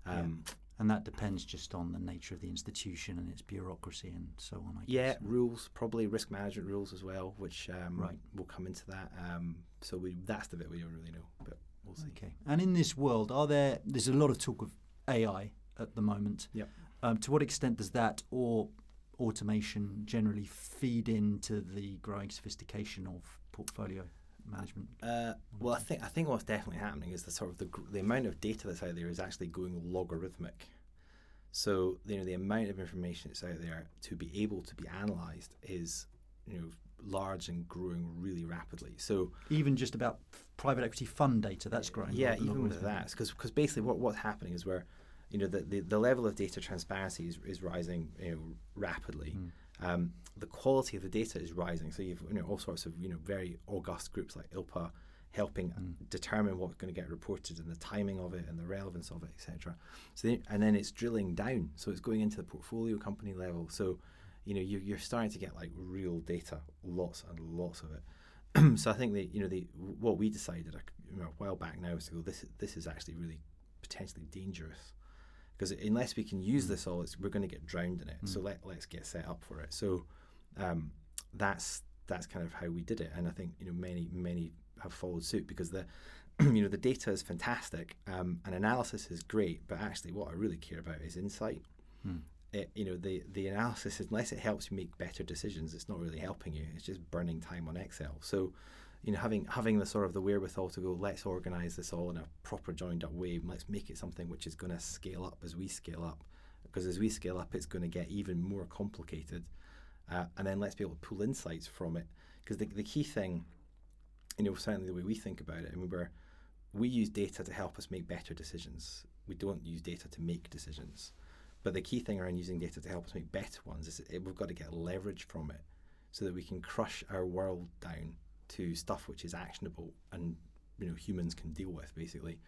Um, And that depends just on the nature of the institution and its bureaucracy and so on. I yeah, guess. rules probably risk management rules as well, which um, Right. will come into that. Um, so we that's the bit we don't really know, but we'll see. Okay. And in this world, are there? There's a lot of talk of AI at the moment. Yep. Um, to what extent does that or automation generally feed into the growing sophistication of portfolio management? Uh, well, I think I think what's definitely happening is the sort of the, the amount of data that's out there is actually going logarithmic. So you know the amount of information that's out there to be able to be analysed is you know large and growing really rapidly. So Even just about private equity fund data, that's growing. yeah, even with that, because basically what, what's happening is where you know the, the, the level of data transparency is, is rising you know rapidly. Um, the quality of the data is rising. So you've you know all sorts of you know very august groups like ILPA helping mm. determine what's going to get reported and the timing of it and the relevance of it, etc. So then, and then it's drilling down. So it's going into the portfolio company level. So you know you're, you're starting to get like real data, lots and lots of it. so I think that you know the what we decided a, you know, a while back now is to go this this is actually really potentially dangerous because unless we can use mm. this all, it's, we're going to get drowned in it. So mm. let let's get set up for it. So um, that's that's kind of how we did it, and I think you know many many have followed suit because the you know the data is fantastic um, and analysis is great, but actually what I really care about is insight. It, you know the the analysis unless it helps you make better decisions, it's not really helping you. It's just burning time on Excel. So you know having having the sort of the wherewithal to go let's organize this all in a proper joined up way and let's make it something which is going to scale up as we scale up because as we scale up it's going to get even more complicated uh, and then let's be able to pull insights from it. Because the, the key thing you know certainly the way we think about it I mean we're, we use data to help us make better decisions. We don't use data to make decisions. But the key thing around using data to help us make better ones is it, we've got to get leverage from it so that we can crush our world down to stuff which is actionable and you know humans can deal with basically.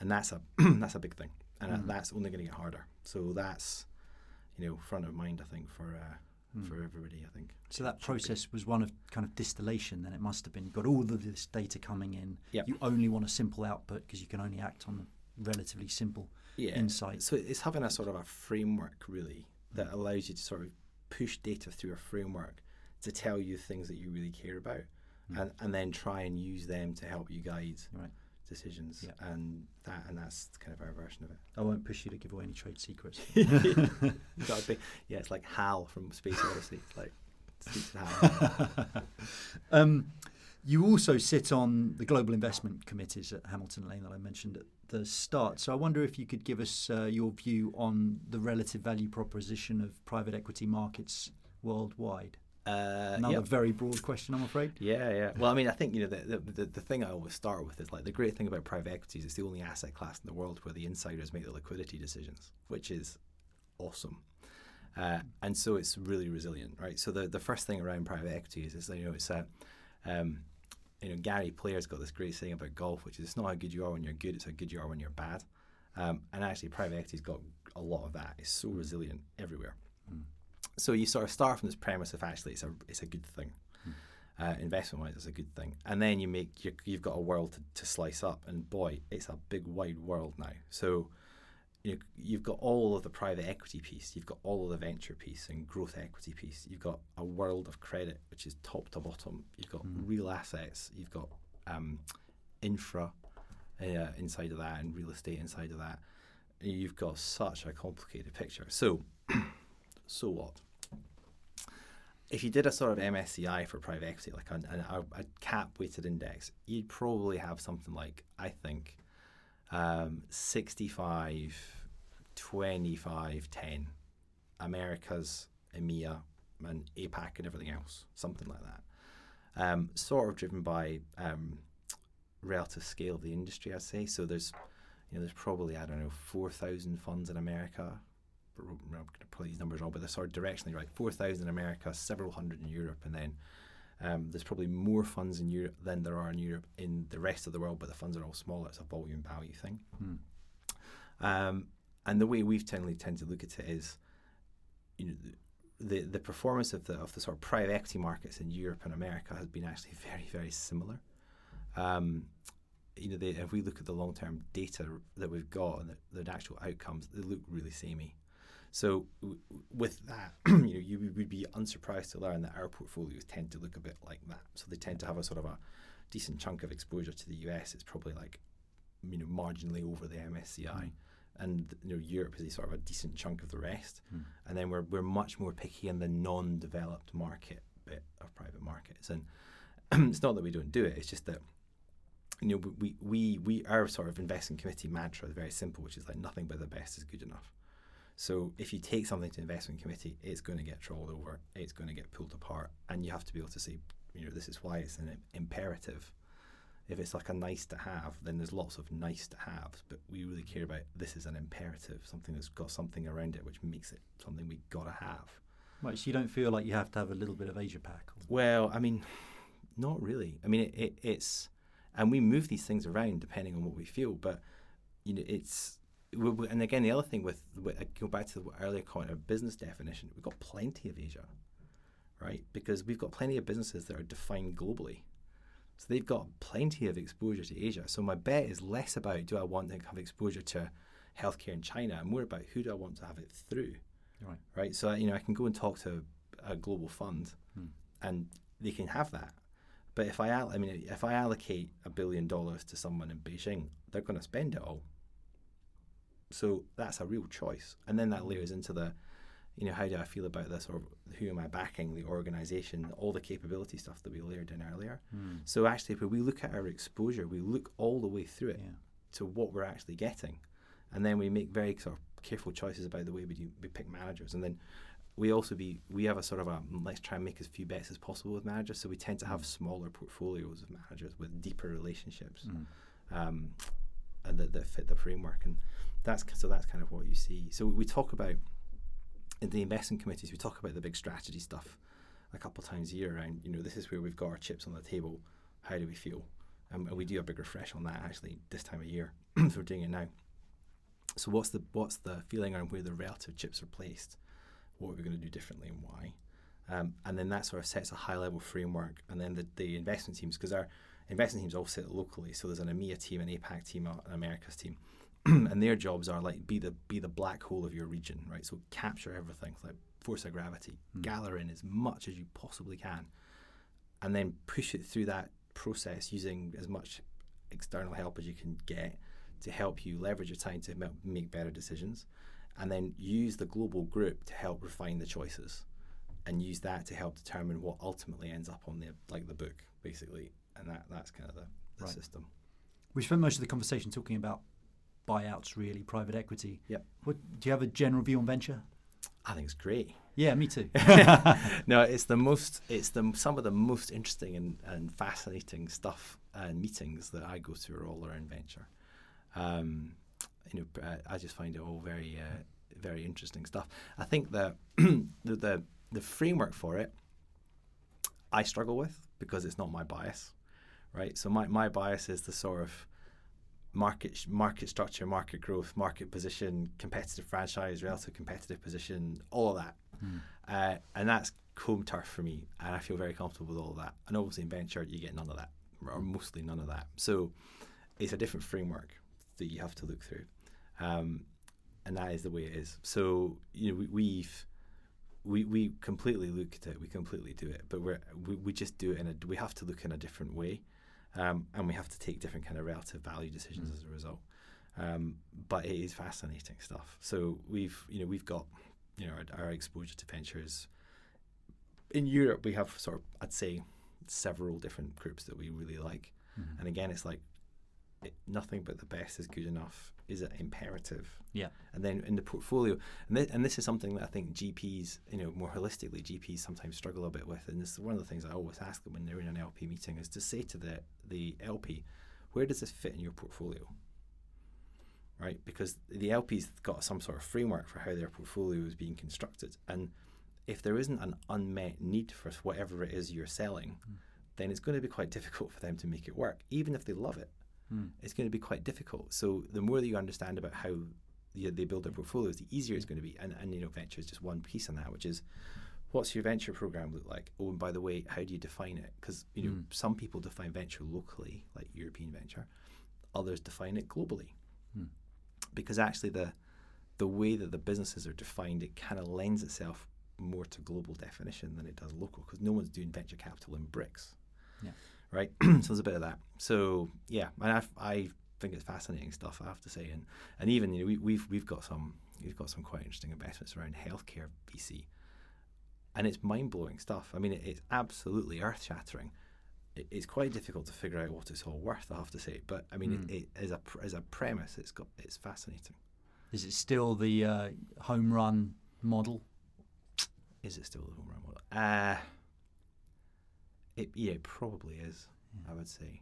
And that's a that's a big thing. And uh, that's only going to get harder. So that's you know front of mind I think for uh, for hmm. everybody. I think. So that process was one of kind of distillation. Then it must have been. You've got all of this data coming in. Yep. You only want a simple output because you can only act on relatively simple yeah. insight. So it's having a sort of a framework really that hmm. allows you to sort of push data through a framework to tell you things that you really care about, hmm. and and then try and use them to help you guide Right. Decisions. Yeah. And that and that's kind of our version of it. I won't push you to give away any trade secrets. Be, yeah, it's like Hal from Space Odyssey. It's like um, you also sit on the global investment committees at Hamilton Lane that I mentioned at the start. So I wonder if you could give us uh, your view on the relative value proposition of private equity markets worldwide. Uh, Another yep. very broad question, I'm afraid. Yeah, yeah. Well, I mean, I think you know the, the the thing I always start with is like the great thing about private equities is it's the only asset class in the world where the insiders make the liquidity decisions, which is awesome. Uh, and so it's really resilient, right? So the, the first thing around private equity is, is you know it's a um, you know Gary Player's got this great saying about golf, which is it's not how good you are when you're good, it's how good you are when you're bad. Um, and actually, private equity's got a lot of that. It's so resilient everywhere. So you sort of start from this premise of actually it's a it's a good thing. Uh, investment wise, it's a good thing. And then you make you, you've got a world to, to slice up, and boy, it's a big wide world now. So you you've got all of the private equity piece, you've got all of the venture piece and growth equity piece. You've got a world of credit, which is top to bottom. You've got real assets. You've got um, infra uh, inside of that, and real estate inside of that. You've got such a complicated picture. So, so what? If you did a sort of MSCI for private equity, like a, cap weighted index, you'd probably have something like, I think, um, 65, 25, 10. Americas, EMEA, and APAC, and everything else, something like that. Um, sort of driven by um, relative scale of the industry, I'd say. So there's, you know, there's probably I don't know, four thousand funds in America, I'm going to pull these numbers wrong, but they're sort of directionally right. 4,000 in America, several hundred in Europe, and then um, there's probably more funds in Europe than there are in Europe in the rest of the world, but the funds are all smaller. It's a volume value thing. Um, and the way we've generally tend to look at it is, you know, the, the performance of the of the sort of private equity markets in Europe and America has been actually very very similar. Um, you know, they, if we look at the long term data that we've got and the, the actual outcomes, they look really samey. So w- with that, you know, you would be unsurprised to learn that our portfolios tend to look a bit like that. So they tend to have a sort of a decent chunk of exposure to the US. It's probably like, you know, marginally over the MSCI. Mm. And you know, Europe is a sort of a decent chunk of the rest. Mm. And then we're we're much more picky in the non-developed market bit of private markets. And it's not that we don't do it. It's just that you know, we, we, we our sort of investing committee mantra is very simple, which is like nothing but the best is good enough. So if you take something to investment committee, it's going to get trolled over, it's going to get pulled apart, and you have to be able to say, you know, this is why it's an imperative. If it's like a nice to have, then there's lots of nice to haves, but we really care about this is an imperative, something that's got something around it which makes it something we gotta have. Right, so you don't feel like you have to have a little bit of Asia Pac. Well, I mean, not really. I mean, it, it, it's, and we move these things around depending on what we feel, but you know, it's, and again, the other thing with, with I go back to the earlier comment of business definition, we've got plenty of Asia, right? Because we've got plenty of businesses that are defined globally. So they've got plenty of exposure to Asia. So my bet is less about do I want to have exposure to healthcare in China and more about who do I want to have it through right. right? So you know, I can go and talk to a global fund, hmm. and they can have that. But if I, I mean, if I allocate a billion dollars to someone in Beijing, they're going to spend it all. So that's a real choice, and then that layers into the, you know, how do I feel about this, or who am I backing, the organization, all the capability stuff that we layered in earlier. Hmm. So actually, when we look at our exposure, we look all the way through it Yeah. to what we're actually getting, and then we make very sort of careful choices about the way we do we pick managers, and then we also be we have a sort of a let's try and make as few bets as possible with managers, so we tend to have hmm. smaller portfolios of managers with deeper relationships, hmm. um, and that, that fit the framework, and that's so that's kind of what you see. So we talk about in the investment committees, we talk about the big strategy stuff a couple times a year around, you know, this is where we've got our chips on the table. How do we feel? Um, and we do a big refresh on that actually this time of year. so we're doing it now. So what's the what's the feeling around where the relative chips are placed? What are we going to do differently and why? Um, and then that sort of sets a high level framework. And then the, the investment teams, because our investment teams all sit locally, so there's an EMEA team, an APAC team, an Americas team, and their jobs are like be the be the black hole of your region, right? So capture everything, like force of gravity, mm. gather in as much as you possibly can, and then push it through that process using as much external help as you can get to help you leverage your time to make better decisions, and then use the global group to help refine the choices, and use that to help determine what ultimately ends up on the like the book, basically, and that that's kind of the, the right. system. We spent most of the conversation talking about buyouts, really, private equity. Yep. What, do you have a general view on venture? I think it's great. Yeah, me too. no, it's the most. It's the some of the most interesting and, and fascinating stuff and meetings that I go to are all around venture. Um, you know, I just find it all very, uh, very interesting stuff. I think that the, the the framework for it, I struggle with because it's not my bias, right? So my my bias is the sort of market market structure, market growth, market position, competitive franchise, relative competitive position, all of that. Mm. Uh, and that's home turf for me, and I feel very comfortable with all of that. And obviously in venture, you get none of that, or mostly none of that. So it's a different framework that you have to look through, um, and that is the way it is. So you know we, we've we, we completely look at it, we completely do it, but we're, we we just do it in a we have to look in a different way um, and we have to take different kind of relative value decisions mm. as a result. Um, but it is fascinating stuff. So we've you know we've got you know our, our, exposure to ventures in Europe. We have sort of I'd say several different groups that we really like, mm. and again it's like it, nothing but the best is good enough is an imperative. Yeah. And then in the portfolio, and, th- and this is something that I think GPs, you know, more holistically, GPs sometimes struggle a bit with. And this is one of the things I always ask them when they're in an LP meeting is to say to the, the LP, where does this fit in your portfolio? Right? Because the LP's got some sort of framework for how their portfolio is being constructed. And if there isn't an unmet need for whatever it is you're selling, mm. then it's going to be quite difficult for them to make it work, even if they love it mm. it's going to be quite difficult. So the more that you understand about how the, they build their portfolios, the easier it's going to be. And, and you know, venture is just one piece on that, which is what's your venture program look like? Oh, and by the way, how do you define it? Because you know, mm. some people define venture locally, like European venture. Others define it globally, mm. because actually the the way that the businesses are defined, it kind of lends itself more to global definition than it does local. Because no one's doing venture capital in bricks. Yeah right? so there's a bit of that. So yeah, and I, I think it's fascinating stuff. I have to say, and and even you know we, we've we've got some we've got some quite interesting investments around healthcare VC, and it's mind blowing stuff. I mean, it, it's absolutely earth shattering. It, it's quite difficult to figure out what it's all worth. I have to say, but I mean, mm. it, it, as a as a premise, it's got it's fascinating. Is it still the uh, home run model? Is it still the home run model? Uh, it, yeah, it probably is. Yeah. I would say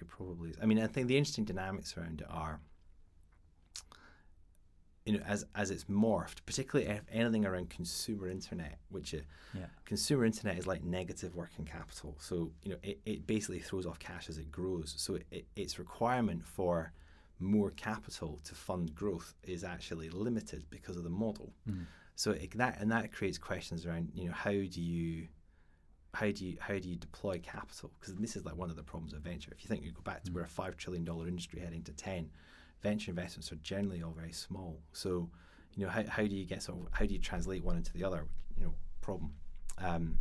it probably is. I mean, I think the interesting dynamics around it are, you know, as as it's morphed, particularly if anything around consumer internet, which it, yeah. consumer internet is like negative working capital. So you know, it, it basically throws off cash as it grows. So it, it, its requirement for more capital to fund growth is actually limited because of the model. Mm. So it, that and that creates questions around you know how do you how do you how do you deploy capital? Because this is like one of the problems of venture. If you think you go back to mm. we're a five trillion dollar industry heading to ten, venture investments are generally all very small. So, you know, how, how do you get sort of how do you translate one into the other? You know, problem. Um,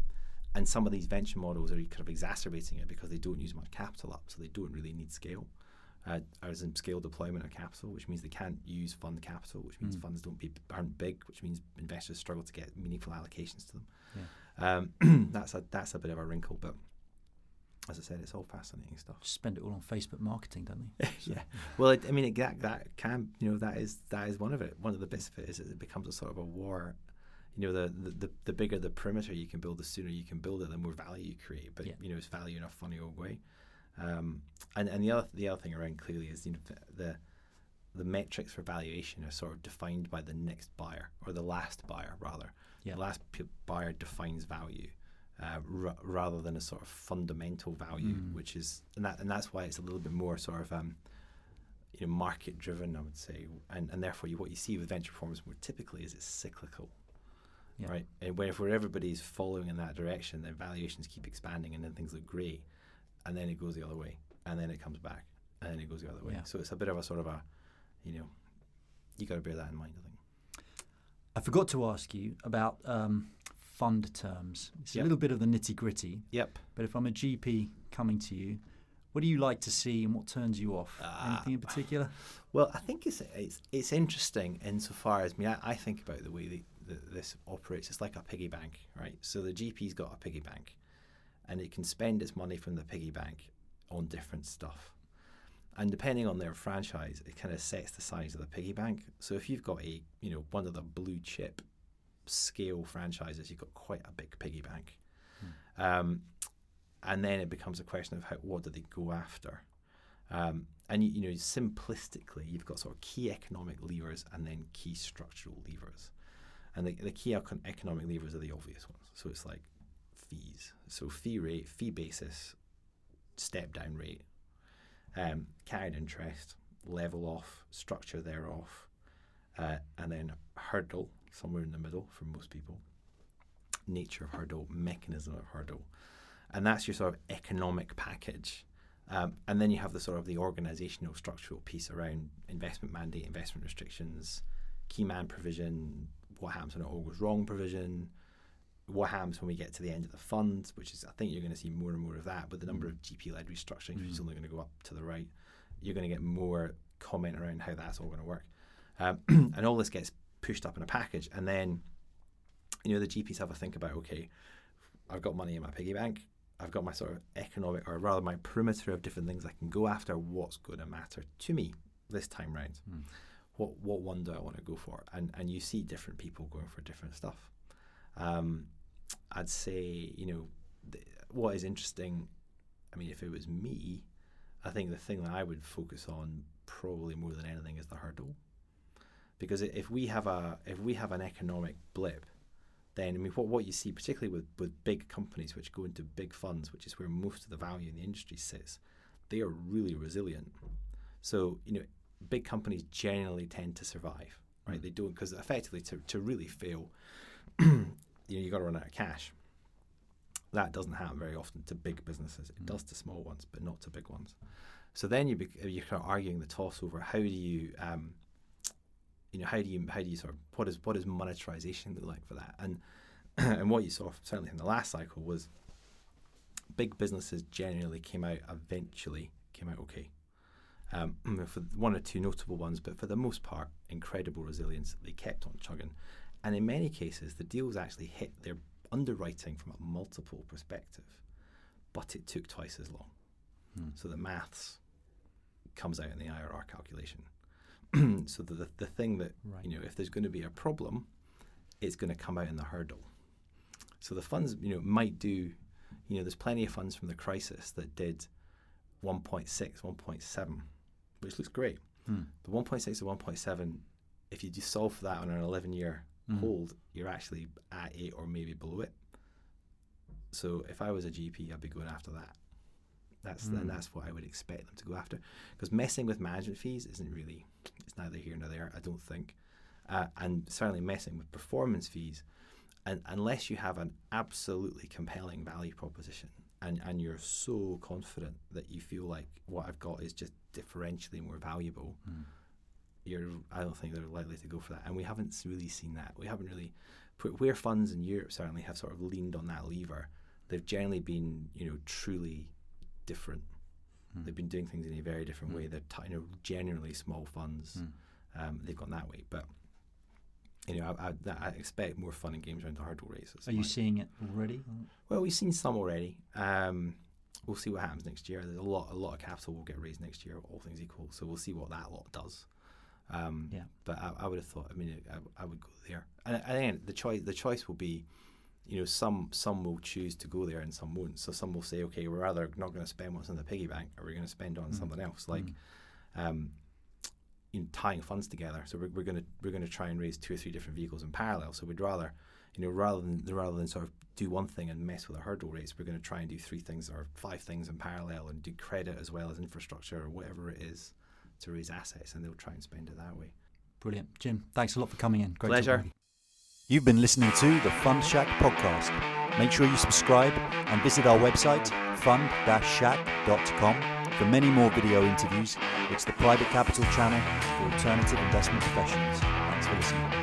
and some of these venture models are kind of exacerbating it because they don't use much capital up, so they don't really need scale. Uh, as in scale deployment of capital, which means they can't use fund capital, which means mm. funds don't be aren't big, which means investors struggle to get meaningful allocations to them. Yeah. Um, that's a that's a bit of a wrinkle, but as I said, it's all fascinating stuff. Just spend it all on Facebook marketing, don't they? yeah. Well, it, I mean, it, that that can you know that is that is one of it. One of the bits of it is it becomes a sort of a war. You know, the, the the bigger the perimeter you can build, the sooner you can build it, the more value you create. But yeah. you know, it's value in a funny old way. Um, and and the other the other thing around clearly is you know the the metrics for valuation are sort of defined by the next buyer or the last buyer rather. Yeah. The last p- buyer defines value uh, r- rather than a sort of fundamental value, mm. which is and that and that's why it's a little bit more sort of um, you know market driven, I would say, and and therefore you, what you see with venture performance more typically is it's cyclical. Yeah. right? And where if where everybody's following in that direction, then valuations keep expanding, and then things look great, and then it goes the other way, and then it comes back, and then it goes the other way. Yeah. So it's a bit of a sort of a, you know, you got to bear that in mind. I think. I forgot to ask you about um, fund terms. It's Yep. a little bit of the nitty gritty, Yep. but if I'm a GP coming to you, what do you like to see and what turns you off? Ah. Anything in particular? Well, I think it's it's it's interesting insofar as I mean I, I think about the way the, the, this operates. It's like a piggy bank, right? So the GP's got a piggy bank, and it can spend its money from the piggy bank on different stuff. And depending on their franchise, it kind of sets the size of the piggy bank. So if you've got a you know one of the blue chip scale franchises, you've got quite a big piggy bank. Um, and then it becomes a question of how what do they go after. Um, and you, you know, simplistically, you've got sort of key economic levers and then key structural levers. And the, the key economic levers are the obvious ones. So it's like fees. So fee rate, fee basis, step down rate, um, carried interest, level off, structure thereof, uh, and then hurdle somewhere in the middle for most people. Nature of hurdle, mechanism of hurdle, and that's your sort of economic package. Um, and then you have the sort of the organizational structural piece around investment mandate, investment restrictions, key man provision, what happens when it all goes wrong provision, what happens when we get to the end of the fund, which is I think you're going to see more and more of that. But the number of GP led restructurings, which is only going to go up to the right, you're going to get more comment around how that's all going to work. Um, and all this gets pushed up in a package, and then you know the GPs have a think about okay, I've got money in my piggy bank. I've got my sort of economic, or rather my perimeter of different things I can go after. What's going to matter to me this time round? What what one do I want to go for? And and you see different people going for different stuff. Um, I'd say you know th- what is interesting. I mean, if it was me, I think the thing that I would focus on probably more than anything is the hurdle, because if we have a if we have an economic blip, then I mean what what you see particularly with with big companies which go into big funds, which is where most of the value in the industry sits, they are really resilient. So you know, big companies generally tend to survive, right? Mm. They don't because effectively to to really fail, you know, you got to run out of cash. That doesn't happen very often to big businesses. It does to small ones, but not to big ones. So then you bec- you're kind of arguing the toss over how do you, um, you know, how do you how do you sort of what is what does monetization look like for that? And and what you saw certainly in the last cycle was big businesses generally came out eventually came out okay. Um, for one or two notable ones, but for the most part, incredible resilience. They kept on chugging, and in many cases, the deals actually hit their underwriting from a multiple perspective, but it took twice as long. So the maths comes out in the IRR calculation. so the, the the thing that Right. you know, if there's going to be a problem, it's going to come out in the hurdle. So the funds, you know, might do, you know, there's plenty of funds from the crisis that did 1.6, 1.7, which looks great. Hmm. The 1.6 to 1.7, if you just solve for that on an 11 year Mhm. hold, you're actually at eight or maybe below it. So if I was a GP, I'd be going after that. That's Mm. and that's what I would expect them to go after. Because messing with management fees isn't really, it's neither here nor there. I don't think, uh, and certainly messing with performance fees, and unless you have an absolutely compelling value proposition, and and you're so confident that you feel like what I've got is just differentially more valuable, Mm. You're I don't think they're likely to go for that. And we haven't really seen that. We haven't really put where funds in Europe certainly have sort of leaned on that lever. They've generally been you know truly different. Mm. They've been doing things in a very different way. They're t- you know generally small funds. Mm. Um, they've gone that way, but. You know, I, I, I expect more fun and games around the hurdle rates. Are you seeing it already? Well, we've seen some already. Um, we'll see what happens next year. There's a lot, a lot of capital will get raised next year, all things equal. So we'll see what that lot does. Um, Yeah. But I, I would have thought. I mean, I, I would go there. And again, the choice, the choice will be, you know, some some will choose to go there and some won't. So some will say, okay, we're rather not going to spend what's in the piggy bank, or we're going to spend on something else, like. Um, you know, tying funds together. So we're, we're going to we're going to try and raise two or three different vehicles in parallel. So we'd rather, you know, rather than rather than sort of do one thing and mess with our hurdle rates, we're going to try and do three things or five things in parallel and do credit as well as infrastructure or whatever it is to raise assets, and they'll try and spend it that way. Brilliant. Jim, thanks a lot for coming in. Great Pleasure. talking. You've been listening to the Fund Shack podcast. Make sure you subscribe and visit our website, fund-shack.com, for many more video interviews. It's the private capital channel for alternative investment professionals. Thanks for listening.